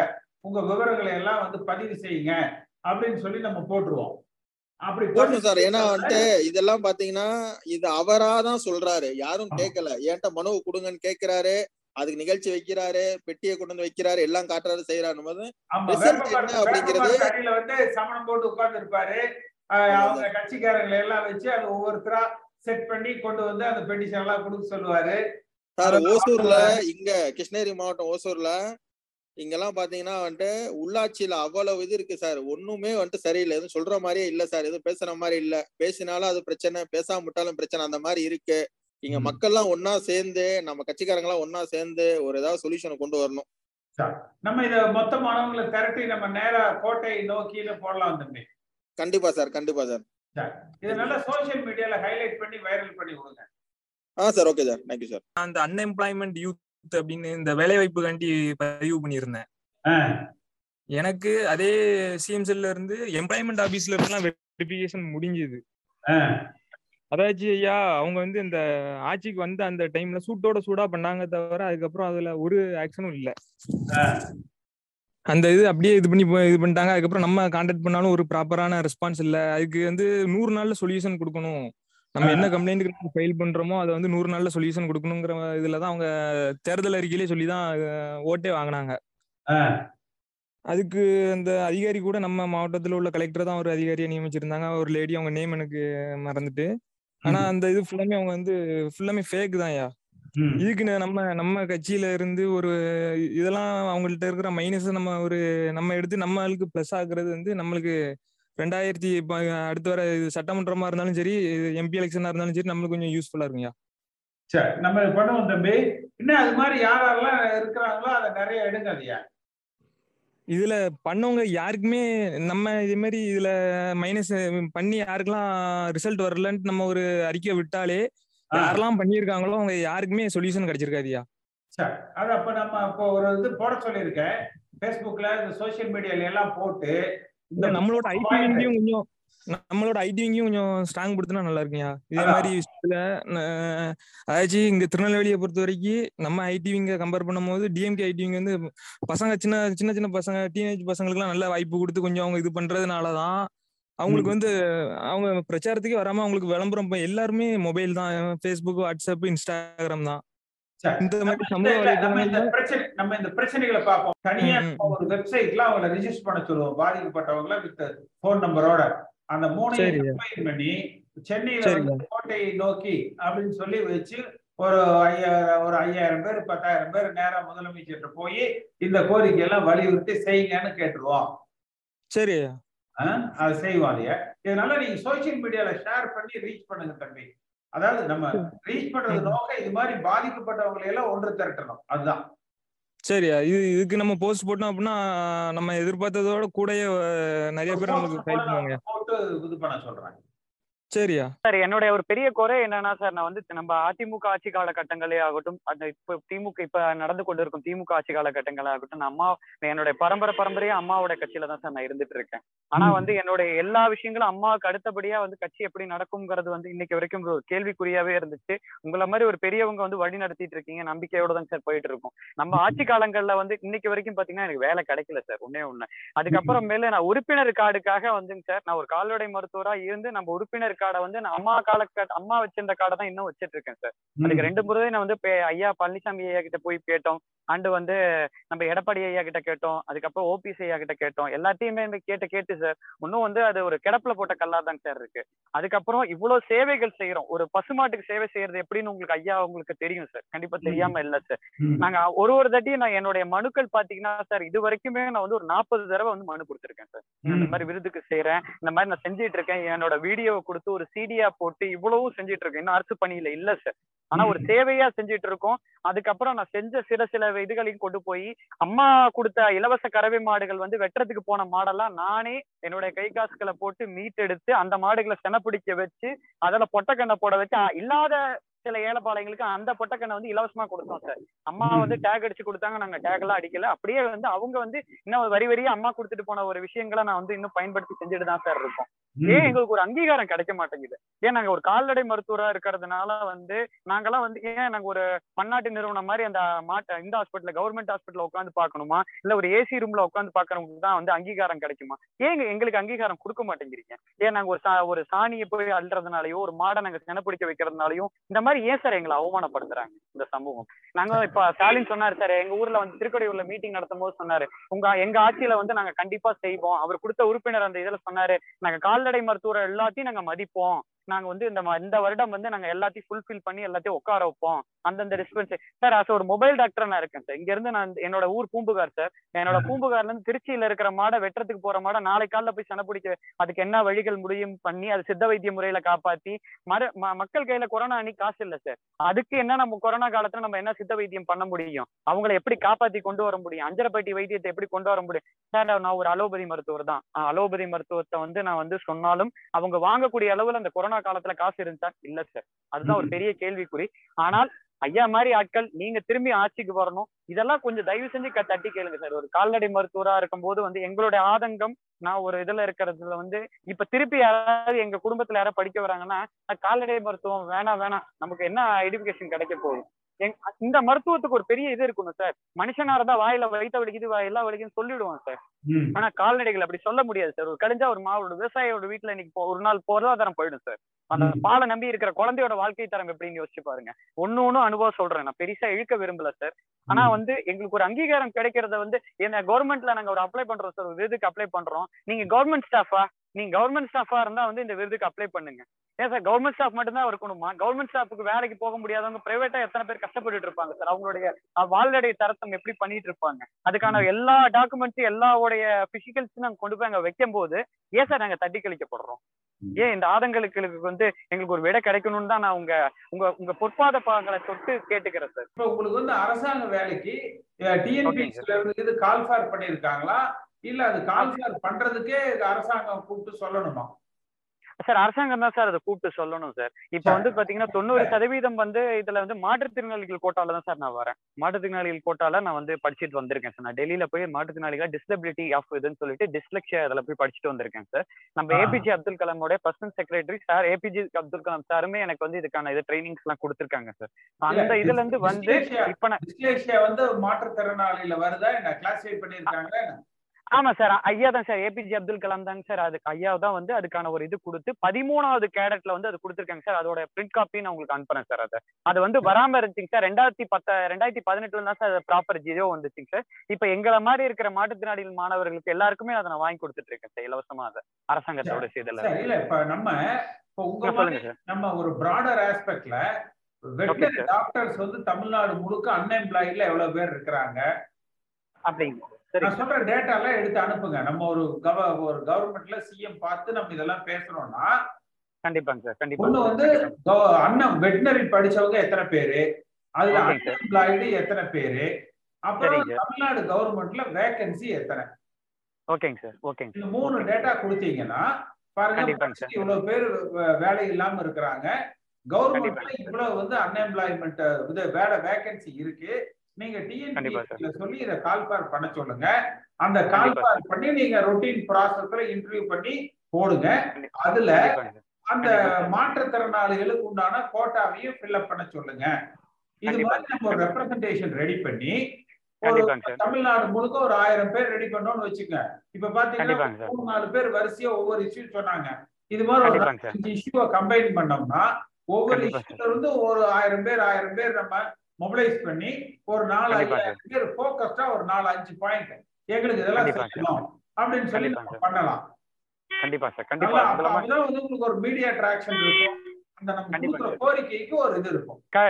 உங்க விவரங்களை எல்லாம் வந்து பதிவு செய்யுங்க அப்படின்னு சொல்லி நம்ம போட்டுருவோம். அப்படி போடணும் சார். ஏன்னா வந்துட்டு இதெல்லாம் பாத்தீங்கன்னா இது அவராதான் சொல்றாரு. யாரும் கேட்கல ஏன்ட்ட மனுவை கொடுங்கன்னு கேட்கிறாரு அதுக்கு நிகழ்ச்சி வைக்கிறாரு பெட்டியை கொண்டு வந்து வைக்கிறாரு எல்லாம் காட்டுறாரு செய்யறாரு போது வந்து சமணம் போட்டு உட்கார்ந்து இருப்பாரு அவங்க கட்சிக்காரங்களை எல்லாம் வச்சு அது ஒவ்வொருத்தரா செட் பண்ணி கொண்டு வந்து அந்த பெட்டிஷன் எல்லாம் கொடுக்க சொல்லுவாரு. சார் ஓசூர்ல. இங்க கிருஷ்ணகிரி மாவட்டம் ஓசூர்ல இங்கெல்லாம் பாத்தீங்கன்னா வந்துட்டு உள்ளாட்சியில அவ்வளவு இது இருக்கு சார். ஒண்ணுமே வந்துட்டு சரியில்லை. எதுவும் சொல்ற மாதிரியே இல்ல சார். எதுவும் பேசுற மாதிரி இல்ல. பேசினாலும் அது பிரச்சனை. பேசாம விட்டாலும் பிரச்சனை. அந்த மாதிரி இருக்கு. இங்க மக்கள்லாம் ஒன்னா சேர்ந்து நம்ம கட்சிக்காரங்க எல்லாம் ஒன்னா சேர்ந்து ஒரு ஏதாவது சொல்யூஷனை கொண்டு வரணும். சார், நம்ம இத மொத்தமானவங்களை திரட்டி நம்ம நேரா கோட்டை நோக்கியில போடலாம் தம்பி. கண்டிப்பா சார். கண்டிப்பா சார். சார் இதை நல்லா சோசியல் மீடியால ஹைலைட் பண்ணி வைரல் பண்ணி கொடுங்க. ஆ sir. Okay sir. Thank you sir. அந்த அன்எம்ப்ளாய்மெண்ட் யூத் அப்படின்னு இந்த வேலை வாய்ப்புக்காண்டி பதிவு பண்ணியிருந்தேன். எனக்கு அதே சிஎம்செல்ல இருந்து எம்ப்ளாய்மெண்ட் ஆபீஸ்ல இருந்தெல்லாம் வெரிஃபிகேஷன் முடிஞ்சுது. அதாச்சு ஐயா அவங்க வந்து இந்த ஆட்சிக்கு வந்த அந்த டைம்ல சூட்டோட சூடா பண்ணாங்க தவிர அதுக்கப்புறம் அதுல ஒரு ஆக்ஷனும் இல்ல. அந்த இது அப்படியே இது பண்ணி இது பண்ணிட்டாங்க. அதுக்கப்புறம் நம்ம கான்டாக்ட் பண்ணாலும் ஒரு ப்ராப்பரான ரெஸ்பான்ஸ் இல்ல. அதுக்கு வந்து நூறு நாள்ல சொல்யூஷன் கொடுக்கணும். நம்ம என்ன கம்ப்ளைண்ட் ஃபைல் பண்றோமோ அதை வந்து நூறு நாள்ல சொல்யூஷன் கொடுக்கணுங்கிற இதுல தான் அவங்க தேர்தல் அறிக்கையிலே சொல்லி தான் ஓட்டே வாங்கினாங்க. அதுக்கு அந்த அதிகாரி கூட நம்ம மாவட்டத்துல உள்ள கலெக்டர் தான் ஒரு அதிகாரியை நியமிச்சிருந்தாங்க. ஒரு லேடி அவங்க நேம் எனக்கு மறந்துட்டு. ஆனா அந்த இது ஃபுல்லாமே அவங்க வந்து ஃபுல்லாமே ஃபேக் தான்யா இதுக்கு ந- நம்ம நம்ம கட்சியில இருந்து ஒரு இதெல்லாம் அவங்கள்ட்ட இருக்கிற மைனஸ் நம்ம ஒரு நம்ம எடுத்து நம்ம ஆளுக்கு பிளஸ் ஆகுறது வந்து நம்மளுக்கு ரெண்டாயிரத்தி அடுத்து வர சட்டமன்றமா இருந்தாலும் சரி எம்பி எலெக்ஷனா இருந்தாலும் சரி நம்மளுக்கு கொஞ்சம் யூஸ்ஃபுல்லா இருக்கும்யா. சரி நம்ம பண்ணுவோம் தம்பி. இன்னும் அது மாதிரி யார் யாரெல்லாம் இருக்கிறாங்களோ அதை நிறைய எடுங்க இதுல பண்ணவங்க யாருக்குமே நம்ம இதே மாதிரி இதுல மைனஸ் பண்ணி யாருக்கெல்லாம் ரிசல்ட் வரலன்ட்டு நம்ம ஒரு அறிக்கை விட்டாலே யாரெல்லாம் பண்ணியிருக்காங்களோ அவங்க யாருக்குமே சொல்யூஷன் கிடைச்சிருக்காதியா சரி அது அப்ப நம்ம இப்போ ஒரு இது போட சொல்லியிருக்கேன். ஃபேஸ்புக்ல இந்த சோஷியல் மீடியால எல்லாம் போட்டு நம்மளோட ஐடி விங்கையும் கொஞ்சம் நம்மளோட ஐடி விங்கையும் கொஞ்சம் ஸ்ட்ராங் படுத்தினா நல்லா இருக்குங்கய்யா இதே. மாதிரி விஷயத்துல அஹ், அதாச்சும் இங்க திருநெல்வேலியை பொறுத்த வரைக்கும் நம்ம ஐடி விங்க கம்பேர் பண்ணும்போது டிஎம்கே ஐடி விங் வந்து பசங்க சின்ன சின்ன சின்ன பசங்க டீனேஜ் பசங்களுக்குலாம் நல்ல வாய்ப்பு கொடுத்து கொஞ்சம் அவங்க இது பண்றதுனாலதான் அவங்களுக்கு வந்து அவங்க பிரச்சாரத்துக்கே வராம அவங்களுக்கு விளம்பரம் எல்லாருமே மொபைல் தான் ஃபேஸ்புக் வாட்ஸ்அப் இன்ஸ்டாகிராம் தான். இந்த மாதிரி நம்ம இந்த பிரச்சனைகளை பார்ப்போம். தனியா ஒரு வெப்சைட்ல அவங்கள ரிஜிஸ்டர் பண்ண சொல்லுவோம். பாதிக்கப்பட்டவங்கள வித் போன் நம்பரோட அந்த. கம்பைன் பண்ணி சென்னையில கோட்டையை நோக்கி அப்படின்னு சொல்லி வச்சு ஒரு ஐயாயிரம் ஒரு ஐயாயிரம் பேர் பத்தாயிரம் பேர் நேரா முதலமைச்சர்கிட்ட போய் இந்த கோரிக்கை எல்லாம் வலியுறுத்தி செய்யுங்கன்னு கேட்டுருவோம். சரி? அது அதைய இதனால நீங்க சோசியல் மீடியால ஷேர் பண்ணி ரீச் பண்ணுங்க தம்பி. அதாவது நம்ம ரீச் பண்றது நோக்கம் இது மாதிரி பாதிக்கப்பட்டவங்களை எல்லாம் ஒன்று திரட்டணும். அதுதான். சரியா இது இதுக்கு நம்ம போஸ்ட் போட்டோம் அப்படின்னா நம்ம எதிர்பார்த்ததோட கூடயே நிறைய பேர் நமக்கு ஃபைல் பண்ணுவாங்க. போட்டு இது பண்ண சொல்றேன் சரியா? சார் என்னுடைய ஒரு பெரிய குறை என்னன்னா சார் நான் வந்து நம்ம அதிமுக ஆட்சி காலகட்டங்களே ஆகட்டும் அந்த இப்ப திமுக இப்ப நடந்து கொண்டிருக்கும் திமுக ஆட்சி காலகட்டங்களே ஆகட்டும் நான் அம்மா என்னுடைய பரம்பரை பரம்பரையா அம்மாவோட கட்சியில தான் சார் நான் இருந்துட்டு இருக்கேன். ஆனா. வந்து என்னுடைய எல்லா விஷயங்களும் அம்மாவுக்கு அடுத்தபடியா வந்து கட்சி எப்படி நடக்குங்கிறது வந்து இன்னைக்கு வரைக்கும் ஒரு கேள்விக்குறியாவே இருந்துச்சு. உங்களை மாதிரி ஒரு பெரியவங்க வந்து வழி நடத்திட்டு இருக்கீங்க நம்பிக்கையோட தான் சார் போயிட்டு இருக்கோம். நம்ம ஆட்சி காலங்கள்ல வந்து இன்னைக்கு வரைக்கும் பாத்தீங்கன்னா எனக்கு வேலை கிடைக்கல சார் ஒன்னே ஒண்ணு. அதுக்கப்புறம் மேல நான் உறுப்பினர் கார்டுக்காக வந்துங்க சார் நான் ஒரு கால்நடை மருத்துவரா இருந்து நம்ம உறுப்பினர் கார்டை வந்து நான் அம்மா கால அம்மா வச்சிருந்த கார்டை தான் இன்னும் வச்சிட்டு இருக்கேன் சார். அதுக்கு ரெண்டு முறை நான் வந்து ஐயா பழனிசாமி ஐயா கிட்ட போய் கேட்டோம். அண்டு வந்து நம்ம எடப்பாடி ஐயா கிட்ட கேட்டோம். அதுக்கப்புறம் ஓபிஎஸ் ஐயா கிட்ட கேட்டோம். எல்லாத்தையுமே கேட்டு கேட்டு சார். இன்னும் வந்து அது ஒரு கிடப்புல போட்ட கல்லா தான் சார் இருக்கு. அதுக்கப்புறம் இவ்வளவு சேவைகள் செய்யறோம் ஒரு பசுமாட்டுக்கு சேவை செய்யறது எப்படின்னு உங்களுக்கு ஐயா உங்களுக்கு தெரியும் சார். கண்டிப்பா தெரியாம இல்ல சார். நாங்க ஒரு ஒரு தாட்டியும் நான் என்னுடைய மனுக்கள் பாத்தீங்கன்னா சார் இது வரைக்குமே நான் வந்து ஒரு நாற்பது தடவை வந்து மனு கொடுத்துருக்கேன் சார். இந்த மாதிரி விருதுக்கு செய்யறேன் இந்த மாதிரி நான் செஞ்சிட்டு இருக்கேன். என்னோட வீடியோவை கொடுத்து ஒரு சிடியா போட்டு இவ்வளவும் செஞ்சிட்டு இருக்கேன் இன்னும் அரசு பணியில இல்ல சார் ஆனா ஒரு சேவையா செஞ்சிட்டு இருக்கோம் அதுக்கப்புறம் நான் செஞ்ச சில சில இதுகளையும் கொண்டு போய் அம்மா கொடுத்த இலவச கறவை மாடுகள் வந்து வெட்டுறதுக்கு போன மாடெல்லாம் நானே என்னுடைய கை காசுகளை போட்டு மீட்டெடுத்து அந்த மாடுகளை செனப்பிடிக்க வச்சு அதுல பொட்டக்கண்ணை போட வச்சு இல்லாத சில ஏழைப்பாளையங்களுக்கு அந்த பொட்டக்கண்ணை வந்து இலவசமா கொடுத்தோம் சார். அம்மா வந்து டேக் அடிச்சு கொடுத்தாங்க நாங்க டேக் எல்லாம் அடிக்கல. அப்படியே வந்து அவங்க வந்து இன்னும் வரி வரியா அம்மா கொடுத்துட்டு போன ஒரு விஷயங்களை நான் வந்து இன்னும் பயன்படுத்தி செஞ்சுட்டு தான் சார் இருக்கோம். ஏன் எங்களுக்கு ஒரு அங்கீகாரம் கிடைக்க மாட்டேங்குது? ஏன் நாங்க ஒரு கால்நடை மருத்துவரா இருக்கிறதுனால வந்து நாங்கெல்லாம் வந்து ஏன் நாங்க ஒரு பன்னாட்டு நிறுவனம் மாதிரி அந்த மாட்ட இந்த ஹாஸ்பிட்டல் கவர்மெண்ட் ஹாஸ்பிட்டல்ல உட்காந்து பார்க்கணுமா? இல்ல ஒரு ஏசி ரூம்ல உட்காந்து பாக்குறவங்களுக்கு தான் வந்து அங்கீகாரம் கிடைக்குமா? ஏங்க எங்களுக்கு அங்கீகாரம் கொடுக்க மாட்டேங்கிறீங்க? ஏன் நாங்க ஒரு ஒரு சாணியை போய் அள்ளுறதுனாலயோ ஒரு மாடை நாங்க செனப்பிடிக்க வைக்கிறதுனாலயும் இந்த மாதிரி ஏன் சார் எங்களை அவமானப்படுத்துறாங்க இந்த சமூகம் நாங்க இப்ப ஸ்டாலின் சொன்னாரு சார் எங்க ஊர்ல வந்து திருக்கடையூர்ல மீட்டிங் நடத்தும் போது சொன்னாரு உங்க எங்க ஆட்சியில வந்து நாங்க கண்டிப்பா செய்வோம் அவர் கொடுத்த உறுப்பினர் அந்த இதுல சொன்னாரு நாங்க கால்நடை மருத்துவர் எல்லாத்தையும் நாங்க மதிப்போம் நாங்க வந்து இந்த ம- இந்த வருடம் வந்து நாங்க எல்லாத்தையும் ஃபுல்ஃபில் பண்ணி எல்லாத்தையும் உட்கார வைப்போம் அந்தந்த டிஸ்பென்சரி சார் as ஒரு மொபைல் டாக்டர் நான் இருக்கேன் சார் இங்க இருந்து நான் என்னோட ஊர் பூம்புகார் சார் என்னோட பூம்புகார்ல இருந்து திருச்சியில இருக்கிற மாடை வெட்டுறதுக்கு போற மாடை நாளை காலைல போய் சனப்பிடிக்க அதுக்கு என்ன வழிகள் முடியும் பண்ணி அது சித்த வைத்திய முறையில காப்பாத்தி மர ம- மக்கள் கையில கொரோனா அன்னைக்கு காசு இல்ல சார் அதுக்கு என்ன நம்ம கொரோனா காலத்துல நம்ம என்ன சித்த வைத்தியம் பண்ண முடியும்? அவங்களை எப்படி காப்பாத்தி கொண்டு வர முடியும்? அஞ்சரைப்பட்டி வைத்தியத்தை எப்படி கொண்டு வர முடியும்? சார் நான் ஒரு அலோபதி மருத்துவர் தான். அலோபதி மருத்துவத்தை வந்து நான் வந்து சொன்னாலும் அவங்க வாங்கக்கூடிய அளவுல அந்த கொரோனா காலத்துல காசு இருந்துச்சா? இல்ல சார் அதுதான் ஒரு பெரிய கேள்விக்குறி. ஆனால் ஐயா மாதிரி ஆட்கள் நீங்க திரும்பி ஆட்சிக்கு வரணும். இதெல்லாம் கொஞ்சம் தயவு செஞ்சு தட்டி கேளுங்க சார். ஒரு கால்நடை மருத்துவரா இருக்கும்போது வந்து எங்களுடைய ஆதங்கம் நான் ஒரு இதுல இருக்கிறதுல வந்து இப்ப திருப்பி யாராவது எங்க குடும்பத்துல யாராவது படிக்க வராங்கன்னா கால்நடை மருத்துவம் வேணாம் வேணாம். நமக்கு என்ன எஜுகேஷன் கிடைக்க போகுது? இந்த மருத்துவத்துக்கு ஒரு பெரிய இது இருக்கணும் சார். மனுஷனா இருந்தா வாயில வயித்த வலிக்குது எல்லா வலிக்குன்னு சொல்லிடுவான் சார். ஆனா கால்நடைகள் அப்படி சொல்ல முடியாது சார். ஒரு கழிஞ்சா ஒரு மாவோட விவசாயியோட வீட்டுல இன்னைக்கு ஒரு நாள் பொருளாதாரம் போயிடும் சார். அந்த பாலை நம்பி இருக்கிற குழந்தையோட வாழ்க்கை தரம் எப்படின்னு யோசிச்சு பாருங்க. ஒண்ணு ஒண்ணும் அனுபவம் சொல்றேன். நான் பெருசா இழுக்க விரும்பல சார். ஆனா வந்து எங்களுக்கு ஒரு அங்கீகாரம் கிடைக்கிறத வந்து என்ன கவர்மெண்ட்ல நாங்க ஒரு அப்ளை பண்றோம் சார். ஒரு விருதுக்கு அப்ளை பண்றோம். நீங்க கவர்மெண்ட் ஸ்டாஃபா நீங்க கவர்மெண்ட் ஸ்டாஃபா இருந்தா வந்து இந்த விருதுக்கு அப்ளை பண்ணுங்க. ஏன் சார் கவர்மெண்ட் ஸ்டாஃப் மட்டும்தான் இருக்கணுமா? கவர்மெண்ட் ஸ்டாஃபுக்கு வேலைக்கு போக முடியாதவங்க பிரைவேட்டா எத்தனை பேர் கஷ்டப்பட்டுட்டு இருப்பாங்க சார் அவங்களுடைய வாழ்நடை தரத்தம் எப்படி பண்ணிட்டு இருப்பாங்க? அதுக்கான எல்லா டாக்குமெண்ட்ஸும் எல்லாவுடைய பிசிக்கல்ஸும் நாங்க கொண்டு போய் அங்க வைக்கும் போது ஏன் சார் நாங்க தட்டி கழிக்கப்படுறோம்? ஏன் இந்த ஆதங்களுக்கு வந்து எங்களுக்கு ஒரு விடை கிடைக்கணும்னு தான் நான் உங்க உங்க உங்க பொற்பாத பாதங்களை தொட்டு கேட்டுக்கிறேன் சார் இப்ப உங்களுக்கு வந்து அரசாங்க வேலைக்கு டிஎன்பிஎஸ்ல இருந்து இது கால்ஃபார் பண்ணிருக்காங்களா இல்ல அது கால்ஃபார் பண்றதுக்கே அரசாங்கம் கூப்பிட்டு சொல்லணுமா? சார் அரசாங்கம் தான் சார் அதை கூப்பிட்டு சொல்லணும் சார். இப்ப வந்து பாத்தீங்கன்னா தொண்ணூறு சதவீதம் வந்து இதுல வந்து மாற்றுத்திறனாளிகள் கோட்டால தான் சார் நான் வரேன். மாற்றுத்திறனாளிகள் கோட்டால நான் வந்து படிச்சுட்டு வந்திருக்கேன் சார். நான் டெல்லியில போய் மாற்றுத்திறனாளிகள் டிசபிலிட்டி ஆஃப் இதுன்னு சொல்லிட்டு டிஸ்லெக்ஷியா அதுல போய் படிச்சுட்டு வந்திருக்கேன் சார். நம்ம. APJ Abdul கலாமோட personal secretary sir APJ Abdul Kalam சாருமே எனக்கு வந்து இதுக்கான இது ட்ரைனிங்ஸ் எல்லாம் கொடுத்துருக்காங்க சார். அந்த இதுல இருந்து வந்து இப்ப நான் வந்து மாற்றுத்திறனாளியில வருதா? என்ன கிளாசிஃபை பண்ணிருக்காங்க ஆமா சார். ஐயா தான் சார். ஏபிஜே அப்துல் கலாம் தாங்க சார். அதுக்கு ஐயா தான் வந்து அதுக்கான ஒரு இது கொடுத்து பதிமூணாவது கேடட்ல வந்து அது கொடுத்துருக்காங்க சார். அதோட பிரிண்ட் காப்பி நான் உங்களுக்கு அனுப்புறேன் சார் அதை. அது வந்து வராம இருந்துச்சுங்க சார். ரெண்டாயிரத்தி பத்த ரெண்டாயிரத்தி பதினெட்டுல தான் சார் ப்ராப்பர் ஜியோ வந்துச்சுங்க சார். இப்ப எங்களை மாதிரி இருக்கிற மாற்றுத்திறனாளிகள் மாணவர்களுக்கு எல்லாருக்குமே அதை நான் வாங்கி கொடுத்துட்டு இருக்கேன் சார். இலவசமா அதை. அரசாங்கத்தோட செய்தல இல்ல இப்ப நம்ம உங்க. நம்ம ஒரு பிராடர் ஆஸ்பெக்ட்ல வெட்டரி. டாக்டர்ஸ் வந்து தமிழ்நாடு முழுக்க அன்எம்ப்ளாய்ல எவ்வளவு பேர் இருக்கிறாங்க? அப்படிங்க நான் சொல்ற டேட்டா எல்லாம் எடுத்து அனுப்புங்க. நம்ம ஒரு கவ ஒரு கவர்மெண்ட்ல சிஎம் பார்த்து நம்ம இதெல்லாம் பேசுறோம்னா கண்டிப்பாங்க சார் கண்டிப்பா ஒண்ணு வந்து அண்ணன் வெட்டினரி படிச்சவங்க எத்தனை பேரு? அதுல. அன்எம்ப்ளாய்டு எத்தனை பேரு? அப்புறம். தமிழ்நாடு கவர்மெண்ட்ல வேகன்சி எத்தனை? ஓகேங்க சார் ஓகேங்க இந்த மூணு டேட்டா கொடுத்தீங்கன்னா பாருங்க இவ்வளவு பேர் வேலை இல்லாம இருக்கிறாங்க. கவர்மெண்ட்ல இவ்வளவு வந்து அன்எம்ப்ளாய்மெண்ட் இது வேலை வேகன்சி இருக்கு. நீங்க டிஎன்பிஎஸ்ல சொல்லி இதை கால்பார் பண்ண சொல்லுங்க. அந்த கால்பார் பண்ணி நீங்க ரொட்டீன் ப்ராசஸ்ல இன்டர்வியூ பண்ணி போடுங்க. அதுல அந்த மாற்றுத்திறனாளிகளுக்கு உண்டான கோட்டாவையும் ஃபில்அப் பண்ண சொல்லுங்க. இது மாதிரி நம்ம ஒரு ரெப்ரசன்டேஷன் ரெடி பண்ணி ஒரு தமிழ்நாடு முழுக்க ஒரு ஆயிரம் பேர் ரெடி பண்ணோம்னு வச்சுக்க இப்ப பாத்தீங்கன்னா. மூணு நாலு பேர் வரிசையா ஒவ்வொரு இஷ்யூ சொன்னாங்க. இது மாதிரி ஒரு. அஞ்சு இஷ்யூவை கம்பைன் பண்ணோம்னா ஒவ்வொரு இஷ்யூல இருந்து ஒரு ஆயிரம் பேர் ஆயிரம் பேர் நம்ம மொபிலைஸ் பண்ணி ஒரு நாலு ஐயாயிரம் பேர் ஃபோக்கஸ்டா ஒரு நாலு அஞ்சு பாயிண்ட் எங்களுக்கு இதெல்லாம் அப்படின்னு சொல்லி. பண்ணலாம். கண்டிப்பா சார் கண்டிப்பா. வந்து உங்களுக்கு ஒரு மீடியா அட்ராக்ஷன் இருக்கும்.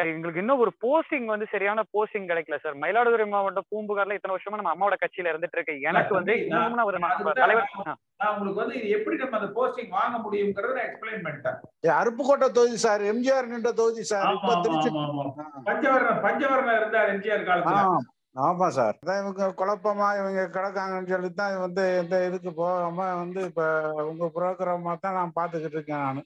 எங்களுக்கு இன்னும் ஒரு போஸ்டிங் வந்து சரியான போஸ்டிங் கிடைக்கல சார் மயிலாடுதுறை மாவட்டம் பூம்புகார்ல இத்தனை வருஷமா நம்ம அம்மாவோட கட்சியில இருந்துட்டு இருக்கு. எனக்கு வந்து நான் ஒரு உங்களுக்கு வந்து இது எப்படி நம்ம அந்த போஸ்டிங் வாங்க முடியுங்கிறத நான் எக்ஸ்பிளைன் பண்ணிட்டேன். அருப்புக்கோட்டை தொகுதி சார் எம்ஜிஆர் நின்ற தொகுதி சார் பஞ்சவர்ண பஞ்சவர்ண இருந்தார் எம்ஜிஆர் காலத்துல. ஆமா. சார் அதான் இவங்க குழப்பமா இவங்க கிடக்காங்கன்னு சொல்லி தான் வந்து இந்த இதுக்கு போகாம வந்து இப்ப உங்க புரோகிராமா தான் நான் பாத்துக்கிட்டு இருக்கேன் நான்.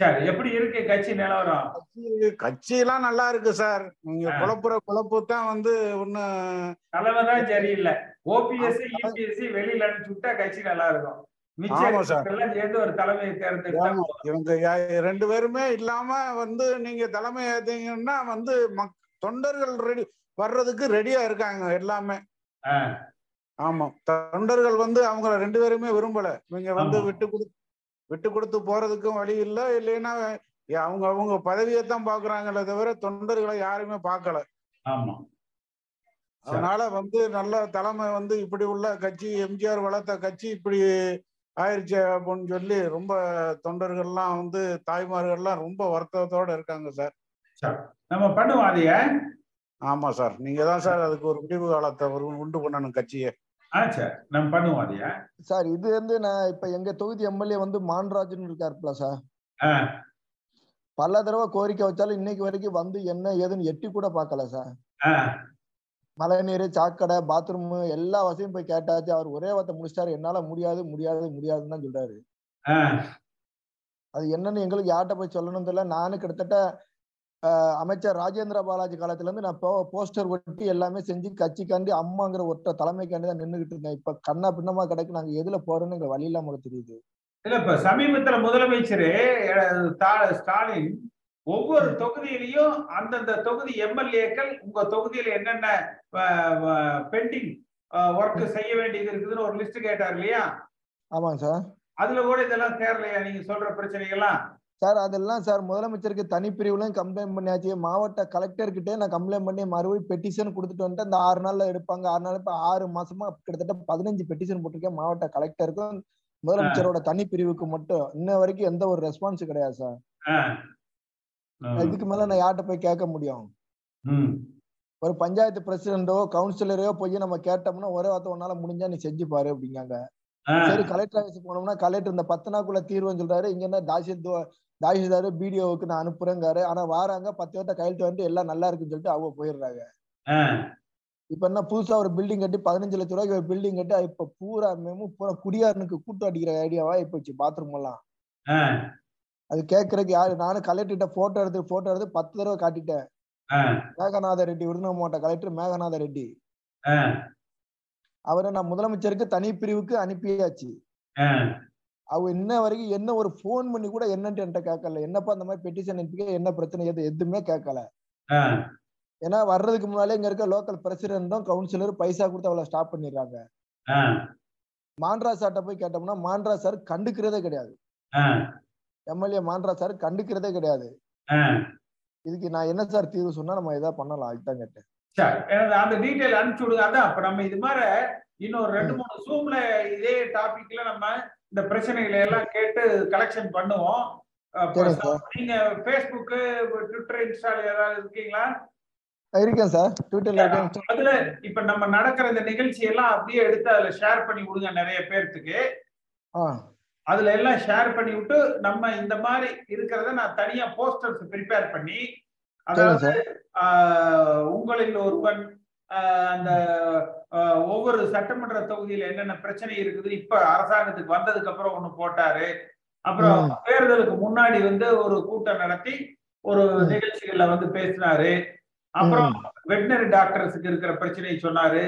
சரி எப்படி இருக்கு கட்சி நிலவரம்? கட்சி கட்சியெல்லாம் நல்லா இருக்கு சார். நீங்க. குழப்புற குழப்பு தான் வந்து ஒண்ணு தலைமை தான் சரியில்லை. ஓபிஎஸ் இபிஎஸ்சி வெளியில அனுப்பிச்சு விட்டா கட்சி நல்லா இருக்கும். எல்லாம். இவங்க ரெண்டு பேருமே இல்லாம வந்து நீங்க தலைமை ஏத்தீங்கன்னா வந்து தொண்டர்கள் ரெடி வர்றதுக்கு ரெடியா இருக்காங்க எல்லாமே. ஆமா. தொண்டர்கள் வந்து அவங்க ரெண்டு பேருமே விரும்பல. இவங்க வந்து. விட்டு கொடு விட்டு கொடுத்து போறதுக்கும் வழி இல்ல இல்லைன்னா அவங்க அவங்க பதவியை தான் பாக்குறாங்களே தவிர தொண்டர்களை யாருமே பார்க்கல ஆமா. அதனால வந்து நல்ல தலைமை வந்து இப்படி உள்ள கட்சி எம்ஜிஆர் வளர்த்த கட்சி இப்படி ஆயிருச்சு அப்படின்னு சொல்லி ரொம்ப தொண்டர்கள்லாம் வந்து தாய்மார்கள்லாம் ரொம்ப வருத்தத்தோட இருக்காங்க சார். சரி நம்ம பண்ணுவோம் அதைய. ஆமா சார். நீங்க தான் சார் அதுக்கு ஒரு முடிவு காலத்தை உண்டு பண்ணணும் கட்சியை. சரி இது வந்து நான் இப்ப எங்க தொகுதி எம்எல்ஏ வந்து மான்ராஜன் இருக்காருப்ல சார் பல தடவை கோரிக்கை வச்சாலும் இன்னைக்கு வரைக்கும் வந்து என்ன ஏதுன்னு எட்டி கூட பார்க்கல சார் மழைநீர் சாக்கடை பாத்ரூம் எல்லா வசதியும் போய் கேட்டாச்சு. அவர் ஒரே வார்த்தை முடிச்சிட்டாரு. என்னால முடியாது முடியாது முடியாதுன்னு தான் சொல்றாரு. அது என்னன்னு எங்களுக்கு யார்கிட்ட போய் சொல்லணும்னு தெரியல. நானும் கிட்டத்தட்ட அமைச்சர் ராஜேந்திர பாலாஜி காலத்துல இருந்து நான் போஸ்டர் ஒட்டி எல்லாமே செஞ்சு கட்சிக்காண்டி அம்மாங்கிற ஒற்றை தலைமைக்காண்டி தான் நின்றுகிட்டு இருந்தேன். இப்ப கண்ணா பின்னமா கிடக்கு நாங்க எதுல போறோம்னு வழி இல்லாம தெரியுது இல்ல இப்ப சமீபத்துல முதலமைச்சர் ஸ்டாலின் ஒவ்வொரு தொகுதியிலையும் அந்தந்த தொகுதி எம்எல்ஏக்கள் உங்க தொகுதியில என்னென்ன பெண்டிங் ஒர்க் செய்ய வேண்டியது இருக்குதுன்னு ஒரு லிஸ்ட் கேட்டார் இல்லையா? ஆமாங்க சார். அதுல கூட இதெல்லாம் தேரலையா நீங்க சொல்ற பிரச்சனைகள்லாம்? சார் அதெல்லாம் சார் முதலமைச்சருக்கு தனிப்பிரிவுலையும் கம்ப்ளைண்ட் பண்ணியாச்சு. மாவட்ட கலெக்டர் கிட்டே நான் கம்ப்ளைண்ட் பண்ணி மறுபடியும் பெட்டிஷன் கொடுத்துட்டு வந்துட்டு அந்த ஆறு நாள்ல எடுப்பாங்க. ஆறு நாள் இப்ப ஆறு மாசமா கிட்டத்தட்ட பதினஞ்சு பெட்டிஷன் போட்டிருக்கேன் மாவட்ட கலெக்டருக்கும் முதலமைச்சரோட தனிப்பிரிவுக்கு மட்டும். இன்ன வரைக்கும் எந்த ஒரு ரெஸ்பான்ஸ் கிடையாது சார். இதுக்கு மேல நான் யார்கிட்ட போய் கேட்க முடியும்? ஒரு பஞ்சாயத்து பிரசிடண்டோ கவுன்சிலரையோ போய் நம்ம கேட்டோம்னா ஒரே வார்த்தை உன்னால முடிஞ்சா நீ செஞ்சு பாரு அப்படிங்காங்க. சரி கலெக்டர் ஆஃபீஸ் போனோம்னா கலெக்டர் இந்த பத்து நாளுக்குள்ள தீர்வுன்னு சொல்றாரு. இங்க என்ன தாசில்தார் தாசில்தார் பிடிஓவுக்கு நான் அனுப்புறேங்காரு ஆனா வாராங்க பத்து பேர்ட்ட கையெழுத்து வந்துட்டு எல்லாம் நல்லா இருக்குன்னு சொல்லிட்டு அவங்க போயிடுறாங்க. இப்ப என்ன புதுசா ஒரு பில்டிங் கட்டி பதினஞ்சு லட்ச ரூபாய்க்கு ஒரு பில்டிங் கட்டி இப்ப பூரா மேமும் பூரா குடியாரனுக்கு கூட்டு அடிக்கிற ஐடியாவா போச்சு பாத்ரூம் எல்லாம். அது கேட்கறதுக்கு யாரு? நானும் கலெக்டர்கிட்ட போட்டோ எடுத்து போட்டோ எடுத்து பத்து தடவை காட்டிட்டேன். மேகநாத ரெட்டி விருதுநகர் மாவட்ட கலெக்டர் மேகநாத ரெட்டி. அவரை நான் முதலமைச்சருக்கு தனி பிரிவுக்கு அனுப்பியாச்சு. அவ இன்ன வரைக்கும் என்ன ஒரு ஃபோன் பண்ணி கூட என்னன்ட்டு என்கிட்ட கேட்கல. என்னப்பா இந்த மாதிரி பெட்டிஷன் அனுப்பிக்க என்ன பிரச்சனை? எது? எதுவுமே கேட்கல. ஏன்னா வர்றதுக்கு முன்னாலே இங்க இருக்க லோக்கல் பிரசிடென்ட்டும் கவுன்சிலர் பைசா கொடுத்து அவளை ஸ்டாப் பண்ணிடுறாங்க. மாண்ட்ரா சார்ட்ட போய் கேட்டோம்னா மாண்ட்ரா சார் கண்டுக்கிறதே கிடையாது. எம்எல்ஏ மாண்ட்ரா சார் கண்டுக்கிறதே கிடையாது. இதுக்கு நான் என்ன சார் தீர்வு சொன்னா நம்ம எதா பண்ணலாம். அதுதான் கேட்டேன். அந்த டீட்டெயில் அனுப்பிச்சு விடுங்க. அதான் அப்ப நம்ம இது மாதிரி இன்னொரு ரெண்டு மூணு ஜூம்ல இதே டாபிக்ல நம்ம இந்த பிரச்சனைகளை எல்லாம் கேட்டு கலெக்ஷன் பண்ணுவோம். நீங்க ஃபேஸ்புக்கு ட்விட்டர் இன்ஸ்டால ஏதாவது இருக்கீங்களா? இருக்கேன் சார். ட்விட்டர்ல இருக்கேன். அதுல இப்ப நம்ம நடக்கிற இந்த நிகழ்ச்சி எல்லாம் அப்படியே எடுத்து அதுல ஷேர் பண்ணி விடுங்க நிறைய பேர்த்துக்கு. அதுல எல்லாம் ஷேர் பண்ணி விட்டு நம்ம இந்த மாதிரி இருக்கிறத நான் தனியா போஸ்டர்ஸ் ப்ரிப்பேர் பண்ணி அதாவது உங்களில் ஒருவன் அந்த ஒவ்வொரு சட்டமன்ற தொகுதியில என்னென்ன பிரச்சனை இருக்குது இப்ப அரசாங்கத்துக்கு வந்ததுக்கு அப்புறம் ஒண்ணு போட்டாரு. அப்புறம். தேர்தலுக்கு முன்னாடி வந்து ஒரு கூட்டம் நடத்தி ஒரு நிகழ்ச்சிகள்ல வந்து பேசினாரு. அப்புறம் வெட்டினரி டாக்டர்ஸுக்கு இருக்கிற பிரச்சனையை சொன்னாரு.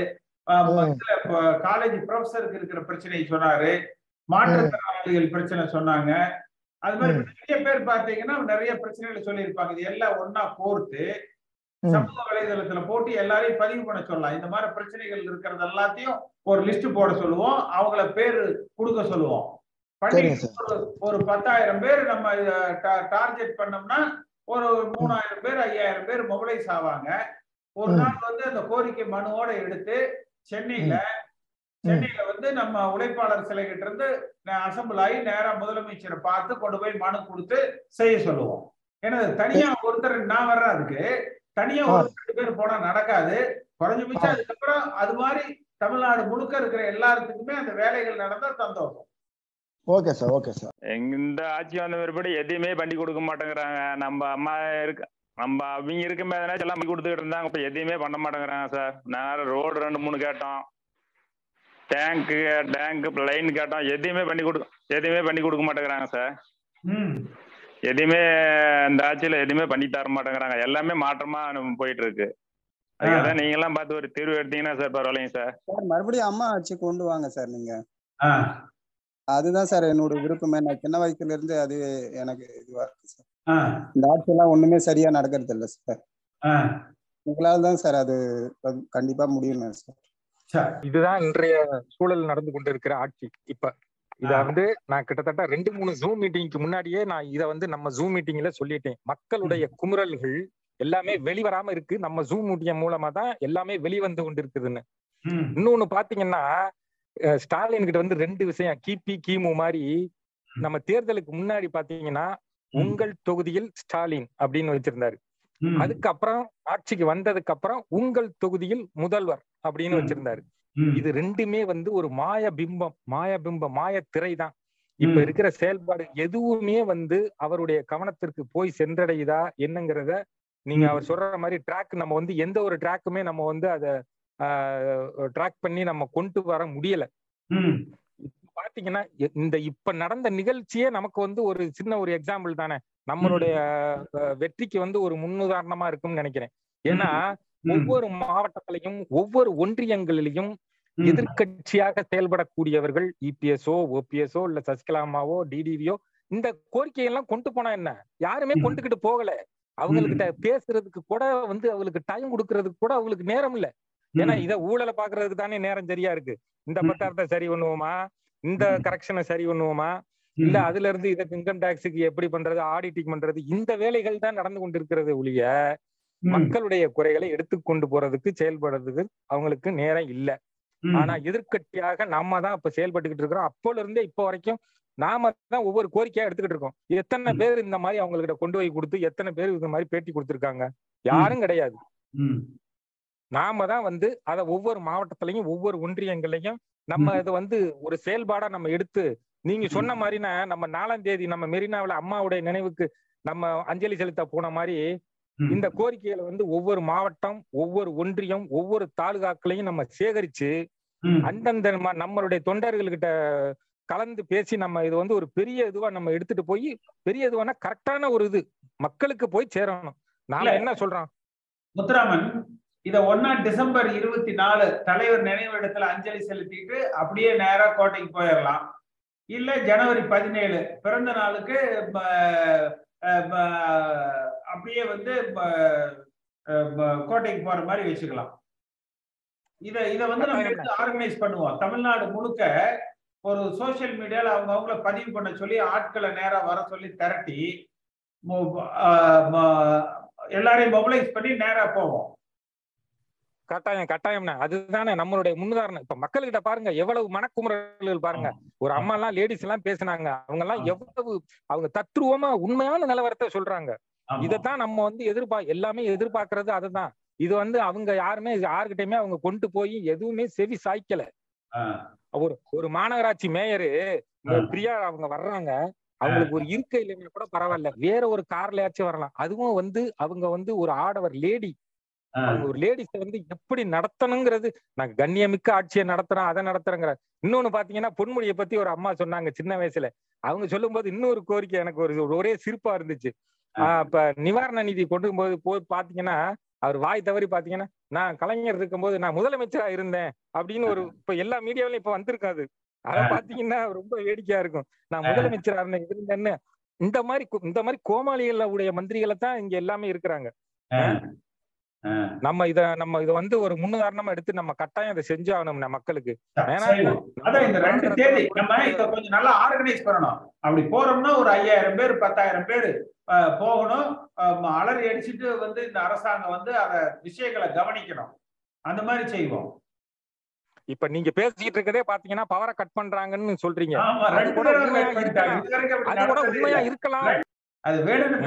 காலேஜ் ப்ரொஃபஸருக்கு இருக்கிற பிரச்சனையை சொன்னாரு. மாற்றுத்திறனாளிகள் பிரச்சனை சொன்னாங்க. அது மாதிரி நிறைய பேர் பார்த்தீங்கன்னா நிறைய பிரச்சனைகளை சொல்லியிருப்பாங்க. இது எல்லாம் ஒண்ணா கோர்த்து சமூக வலைதளத்துல போட்டு எல்லாரையும் பதிவு பண்ண சொல்லலாம். இந்த மாதிரி பிரச்சனைகள் இருக்கிறது எல்லாத்தையும் ஒரு லிஸ்ட் போட சொல்லுவோம். அவங்கள பேர் கொடுக்க சொல்லுவோம். பண்ணி ஒரு பத்தாயிரம் பேர் நம்ம டார்கெட் பண்ணோம்னா ஒரு மூணாயிரம் பேர் ஐயாயிரம் பேர் மொபிலைஸ் ஆவாங்க. ஒரு. நாள் வந்து அந்த கோரிக்கை மனுவோட எடுத்து சென்னையில. சென்னையில வந்து நம்ம உழைப்பாளர் சிலை கிட்ட இருந்து அசம்பிள் ஆகி நேரா முதலமைச்சரை பார்த்து கொண்டு போய் மனு கொடுத்து செய்ய சொல்லுவோம். ஏன்னா தனியா ஒருத்தர் நான் வர்றேன் அதுக்கு? தனியா. ஒரு ரெண்டு பேர் போனா நடக்காது. குறைஞ்சபட்சம் அதுக்கப்புறம் அது மாதிரி தமிழ்நாடு முழுக்க இருக்கிற எல்லாத்துக்குமே அந்த வேலைகள் நடந்தா சந்தோஷம். Okay sir okay sir. எங்க இந்த ஆட்சி வந்த பிற்பாடு எதையுமே பண்ணி கொடுக்க மாட்டேங்கிறாங்க. நம்ம அம்மா இருக்க நம்ம அவங்க இருக்கும் போதுனாச்சும் எல்லாம் பண்ணி கொடுத்துட்டு இருந்தாங்க. இப்ப எதையுமே பண்ண மாட்டேங்கிறாங்க சார். நான் ரோடு ரெண்டு மூணு கேட்டோம். டேங்க்கு டேங்க் லைன் கேட்டோம். எதையுமே பண்ணி கொடு எதையுமே பண்ணி கொடுக்க மாட்டேங்கிறாங்க சார். எதையுமே இந்த ஆட்சியில எதுவுமே பண்ணி தர மாட்டேங்கிறாங்க. எல்லாமே மாற்றமா போயிட்டு இருக்கு அதுக்காக நீங்க எல்லாம் பார்த்து ஒரு தீர்வு எடுத்தீங்கன்னா சார் பரவாயில்லைங்க சார். சார் மறுபடியும் அம்மா ஆட்சி கொண்டு வாங்க சார் நீங்க. அதுதான் சார் என்னோட விருப்பமே. நான் சின்ன வயசுல இருந்து அது எனக்கு இதுவா இருக்கு சார். இந்த ஆட்சியெல்லாம் ஒண்ணுமே சரியா நடக்கிறது இல்ல சார். உங்களால தான் சார் அது கண்டிப்பா முடியும் சார். இதுதான் இன்றைய சூழல் நடந்து கொண்டிருக்கிற ஆட்சி. இப்ப இத வந்து நான் கிட்டத்தட்ட ரெண்டு மூணு ஜூம் மீட்டிங்க்கு முன்னாடியே நான் இத வந்து நம்ம ஜூம் மீட்டிங்ல சொல்லிட்டேன். மக்களுடைய குமுறல்கள் எல்லாமே வெளிவராம இருக்கு. நம்ம ஜூம் மீட்டிங் மூலமா தான் எல்லாமே வெளிவந்து கொண்டிருக்குதுன்னு. இன்னொன்னு பாத்தீங்கன்னா ஸ்டாலின் கிட்ட வந்து ரெண்டு விஷயம் கிபி கிமு மாதிரி நம்ம தேர்தலுக்கு முன்னாடி பாத்தீங்கன்னா உங்கள் தொகுதியில் ஸ்டாலின் அப்படின்னு வச்சிருந்தாரு. அதுக்கப்புறம் ஆட்சிக்கு வந்ததுக்கு அப்புறம் உங்கள் தொகுதியில் முதல்வர் அப்படின்னு வச்சிருந்தாரு. இது ரெண்டுமே வந்து ஒரு மாய பிம்பம் மாய பிம்பம் மாய திரை தான். இப்ப இருக்கிற செயல்பாடு எதுவுமே வந்து அவருடைய கவனத்திற்கு போய் சென்றடையுதா என்னங்கிறத நீங்க அவர் சொல்ற மாதிரி ட்ராக் நம்ம வந்து எந்த ஒரு ட்ராக்குமே நம்ம வந்து அதை ட்ராக் பண்ணி நம்ம கொண்டு வர முடியல. பாத்தீங்கன்னா இந்த இப்ப நடந்த நிகழ்ச்சியே நமக்கு வந்து ஒரு சின்ன ஒரு எக்ஸாம்பிள் தானே. நம்மளுடைய வெற்றிக்கு வந்து ஒரு முன்னுதாரணமா இருக்கும்னு நினைக்கிறேன். ஏன்னா ஒவ்வொரு மாவட்டத்திலையும் ஒவ்வொரு ஒன்றியங்களிலையும் எதிர்க்கட்சியாக செயல்படக்கூடியவர்கள் இபிஎஸ்ஓ ஓபிஎஸ்ஓ இல்ல சசிகலாமாவோ டிடிவியோ இந்த கோரிக்கையெல்லாம் கொண்டு போனா என்ன? யாருமே கொண்டுகிட்டு போகல. அவங்ககிட்ட பேசுறதுக்கு கூட வந்து அவங்களுக்கு டைம் கொடுக்கறதுக்கு கூட அவங்களுக்கு நேரம் இல்ல. ஏன்னா இத ஊழலை பாக்குறதுக்கு தானே நேரம் சரியா இருக்கு. இந்த பத்தாயிரத்தை சரி பண்ணுவோமா? இந்த கரெக்ஷனை சரி பண்ணுவோமா? இல்ல அதுல இருந்து இதை இன்கம் டாக்ஸுக்கு எப்படி பண்றது? ஆடிட்டிங் பண்றது? இந்த வேலைகள் தான் நடந்து கொண்டிருக்கிறது ஒழிய மக்களுடைய குறைகளை எடுத்துக்கொண்டு போறதுக்கு செயல்படுறதுக்கு அவங்களுக்கு நேரம் இல்ல. ஆனா எதிர்க்கட்சியாக நாம தான் இப்ப செயல்பட்டுக்கிட்டு இருக்கிறோம். அப்போல இருந்தே இப்போ வரைக்கும் நாம தான் ஒவ்வொரு கோரிக்கையா எடுத்துக்கிட்டு இருக்கோம். எத்தனை பேர் இந்த மாதிரி அவங்ககிட்ட கொண்டு போய் கொடுத்து எத்தனை பேர் இந்த மாதிரி பேட்டி கொடுத்திருக்காங்க? யாரும் கிடையாது. நாம தான் வந்து அத ஒவ்வொரு மாவட்டத்திலையும் ஒவ்வொரு ஒன்றியங்களையும் நம்ம இது வந்து ஒரு செயல்பாடா நம்ம எடுத்து நீங்க சொன்ன மாதிரினா நம்ம நாலாம் தேதி நம்ம மெரினாவுல அம்மாவுடைய நினைவுக்கு நம்ம அஞ்சலி செலுத்த போன மாதிரி இந்த கோரிக்கைகளை வந்து ஒவ்வொரு மாவட்டம் ஒவ்வொரு ஒன்றியம் ஒவ்வொரு தாலுகாக்களையும் நம்ம சேகரிச்சு அந்தந்த நம்ம- நம்மளுடைய தொண்டர்கள்கிட்ட கலந்து பேசி நம்ம இது வந்து ஒரு பெரிய இதுவா நம்ம எடுத்துட்டு போய் பெரிய இதுவானா கரெக்டான ஒரு இது. மக்களுக்கு போய் சேரணும். நாம. என்ன சொல்றோம்? முத்துராமன் இத ஒன்னா டிசம்பர் இருபத்தி நாலு தலைவர் நினைவிடத்துல அஞ்சலி செலுத்திட்டு அப்படியே நேரா கோட்டைக்கு போயிடலாம் இல்ல ஜனவரி பதினேழு பிறந்த நாளுக்கு அப்படியே வந்து கோட்டைக்கு போற மாதிரி வச்சுக்கலாம். இத இத வந்து நம்ம எடுத்து ஆர்கனைஸ் பண்ணுவோம். தமிழ்நாடு முழுக்க ஒரு சோஷியல் மீடியால அவங்க அவங்கள பதிவு பண்ண சொல்லி ஆட்களை நேரா வர சொல்லி திரட்டி எல்லாரையும் மொபிலைஸ் பண்ணி நேரா போவோம். கட்டாயம் கட்டாயம்னா அதுதானே நம்மளுடைய முன்னுதாரணம். இப்ப மக்கள்கிட்ட பாருங்க எவ்வளவு மனக்குமுறல்கள் பாருங்க. ஒரு அம்மா எல்லாம் லேடிஸ் எல்லாம் பேசுனாங்க. அவங்க எல்லாம் எவ்வளவு அவங்க தத்ரூபமா உண்மையான நிலவரத்தை சொல்றாங்க. இதைத்தான் நம்ம வந்து எதிர்பா எல்லாமே எதிர்பார்க்கறது அதுதான். இது வந்து அவங்க யாருமே யாருகிட்டயுமே அவங்க கொண்டு போய் எதுவுமே செவி சாய்க்கல. ஒரு ஒரு மாநகராட்சி மேயரு பிரியா அவங்க வர்றாங்க. அவங்களுக்கு ஒரு இருக்கை இல்லைன்னா கூட பரவாயில்ல. வேற ஒரு கார்லயாச்சும் வரலாம். அதுவும் வந்து அவங்க வந்து ஒரு ஆடவர் லேடி. அவங்க ஒரு லேடிஸ வந்து எப்படி நடத்தணுங்கிறது நாங்க கண்ணியமிக்க ஆட்சியை நடத்துறோம் அதை நடத்துறோங்கிற இன்னொன்னு பாத்தீங்கன்னா பொன்முடியை பத்தி ஒரு அம்மா சொன்னாங்க சின்ன வயசுல. அவங்க சொல்லும்போது இன்னொரு கோரிக்கை எனக்கு ஒரு ஒரே சிரிப்பா இருந்துச்சு. இப்ப நிவாரண நிதி கொண்டு போது போய் பாத்தீங்கன்னா அவர் வாய் தவறி பாத்தீங்கன்னா நான் கலைஞர் இருக்கும்போது நான் முதலமைச்சரா இருந்தேன் அப்படின்னு ஒரு இப்ப எல்லா மீடியாவிலும் இப்ப வந்திருக்காது. அத பாத்தீங்கன்னா ரொம்ப வேடிக்கையா இருக்கும். நான் முதலமைச்சரா இருந்தேன் இருந்தேன்னு. இந்த மாதிரி இந்த மாதிரி கோமாளிகள் உடைய மந்திரிகளை தான் இங்க எல்லாமே இருக்கிறாங்க. நம்ம இத நம்ம இத வந்து ஒரு முன்னுதாரணமா எடுத்து நம்ம கட்டாயம் இதை செஞ்சு ஆகணும் மக்களுக்கு இந்த ரெண்டு தேதி. நம்ம இத கொஞ்சம் நல்லா ஆர்கனைஸ் பண்ணணும். அப்படி போறோம்னா ஒரு ஐயாயிரம் பேர் பத்தாயிரம் பேர் போகணும். அலறி அடிச்சுட்டு வந்து இந்த அரசாங்கம் வந்து அத விஷயங்களை கவனிக்கணும். அந்த மாதிரி செய்வோம். இப்ப நீங்க பேசிட்டு இருக்கதே பாத்தீங்கன்னா பவரை கட் பண்றாங்கன்னு சொல்றீங்க. அது கூட உண்மையா. இருக்கலாம். அது வேணும்னு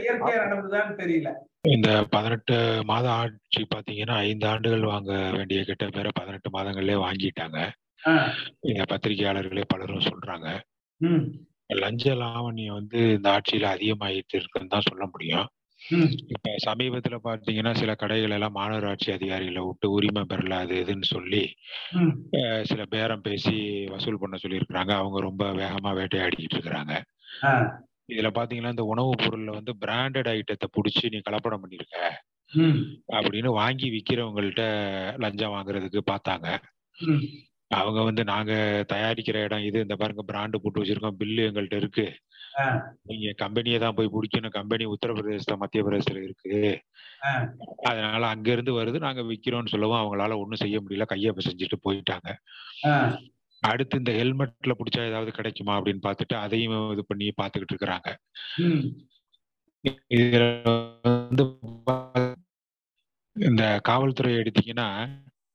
இயற்கையா நடந்ததான்னு தெரியல. இந்த பதினெட்டு மாத ஆட்சி பாத்தீங்கன்னா ஐந்து ஆண்டுகள் வாங்க வேண்டிய கிட்ட பேரை பதினெட்டு மாதங்கள்லயே வாங்கிட்டாங்க. இந்த பத்திரிகையாளர்களே பலரும் சொல்றாங்க. லஞ்ச லாவணியம் வந்து இந்த ஆட்சியில அதிகமாயிட்டு இருக்குன்னு தான் சொல்ல முடியும். இப்ப சமீபத்துல பாத்தீங்கன்னா சில கடைகள் எல்லாம் மாநகராட்சி அதிகாரிகளை விட்டு உரிமை பெறல அது இதுன்னு சொல்லி சில பேரம் பேசி வசூல் பண்ண சொல்லியிருக்கிறாங்க. அவங்க ரொம்ப வேகமா வேட்டையாடிக்கிட்டு இருக்கிறாங்க. இதுல பாத்தீங்கன்னா இந்த உணவுப் பொருள்ல வந்து பிராண்டட் ஐட்டத்தை புடிச்சு நீ கலப்படம் பண்ணிருக்க. அப்படின்னு வாங்கி விக்கிறவங்கள்ட்ட லஞ்சம் வாங்குறதுக்கு பார்த்தாங்க அவங்க வந்து நாங்க தயாரிக்கிற இடம் இது இந்த பாருங்க பிராண்டு போட்டு வச்சிருக்கோம் பில்லு எங்கள்கிட்ட இருக்கு. நீங்க கம்பெனியை தான் போய் பிடிக்கணும். கம்பெனி உத்தரப்பிரதேசத்துல மத்திய பிரதேசத்துல இருக்கு. அதனால அங்க இருந்து வருது நாங்க விக்கிறோம்னு சொல்லவும் அவங்களால ஒண்ணும் செய்ய முடியல. கையை செஞ்சுட்டு போயிட்டாங்க. அடுத்து இந்த ஹெல்மெட்ல பிடிச்சா ஏதாவது கிடைக்குமா அப்படின்னு பார்த்துட்டு அதையும் இது பண்ணி பார்த்துக்கிட்டு இருக்கிறாங்க. இதுல வந்து இந்த காவல்துறை எடுத்தீங்கன்னா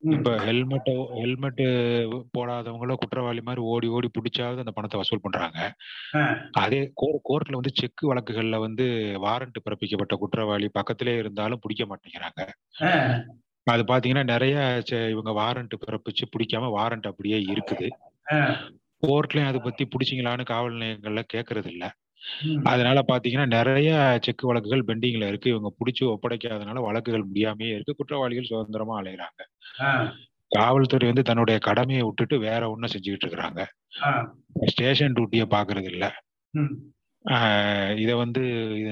இப்ப ஹெல்மெட் ஹெல்மெட் போடாதவங்கள குற்றவாளி மாதிரி ஓடி ஓடி பிடிச்சாவது அந்த பணத்தை வசூல் பண்றாங்க. அதே கோர்ட்ல வந்து செக் வழக்குகள்ல வந்து வாரண்ட் பிறப்பிக்கப்பட்ட குற்றவாளி பக்கத்திலே இருந்தாலும் பிடிக்க மாட்டேங்கிறாங்க. அது பாத்தீங்கன்னா நிறைய செ- இவங்க வாரண்ட் பிறப்பிச்சு பிடிக்காம வாரண்ட் அப்படியே இருக்குது. ஆ. கோர்ட்லயும் அதை பத்தி பிடிச்சிங்களான்னு காவல் நிலையங்கள்ல கேக்குறது இல்ல ம். அதனால பாத்தீங்கன்னா நிறைய செக் வழக்குகள் பெண்டிங்ல இருக்கு. இவங்க பிடிச்சு ஒப்படைக்காதனால வழக்குகள் முடியாமயே இருக்கு. குற்றவாளிகள் சுதந்திரமா அலையுறாங்க. ஆ. காவல்துறை வந்து தன்னுடைய கடமையை விட்டுட்டு வேற ஒண்ணும் செஞ்சுக்கிட்டு இருக்கிறாங்க. ஆ. ஸ்டேஷன் டியூட்டியை பாக்குறது இல்ல ம். இத வந்து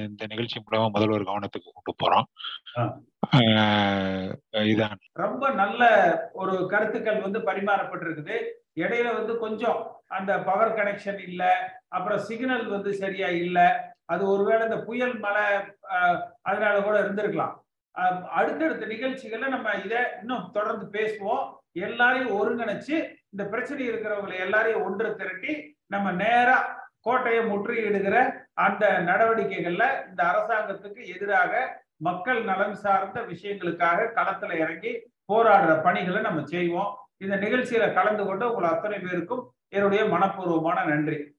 இந்த நிகழ்ச்சி மூலமா முதல்வர் கவனத்துக்கு கொண்டு போறோம். இதான். ரொம்ப நல்ல ஒரு கருத்துக்கள் வந்து பரிமாறப்பட்டிருக்குது. இடையில வந்து கொஞ்சம் அந்த பவர் கனெக்ஷன் இல்ல அப்புறம் சிக்னல் வந்து சரியா இல்ல. அது ஒருவேளை இந்த புயல் மழை அதனால கூட இருந்திருக்கலாம். அடுத்தடுத்த நிகழ்ச்சிகள்ல நம்ம இதை இன்னும் தொடர்ந்து பேசுவோம். எல்லாரையும் ஒருங்கிணைச்சு இந்த பிரச்சனை இருக்கிறவங்களை எல்லாரையும் ஒன்று திரட்டி நம்ம நேரா கோட்டையை முற்றுகையிடுகிற அந்த நடவடிக்கைகள்ல இந்த அரசாங்கத்துக்கு எதிராக மக்கள் நலன் சார்ந்த விஷயங்களுக்காக களத்துல இறங்கி போராடுற பணிகளை நம்ம செய்வோம். இந்த நிகழ்ச்சியில கலந்து கொண்டு உங்கள் அத்தனை பேருக்கும் என்னுடைய மனப்பூர்வமான நன்றி.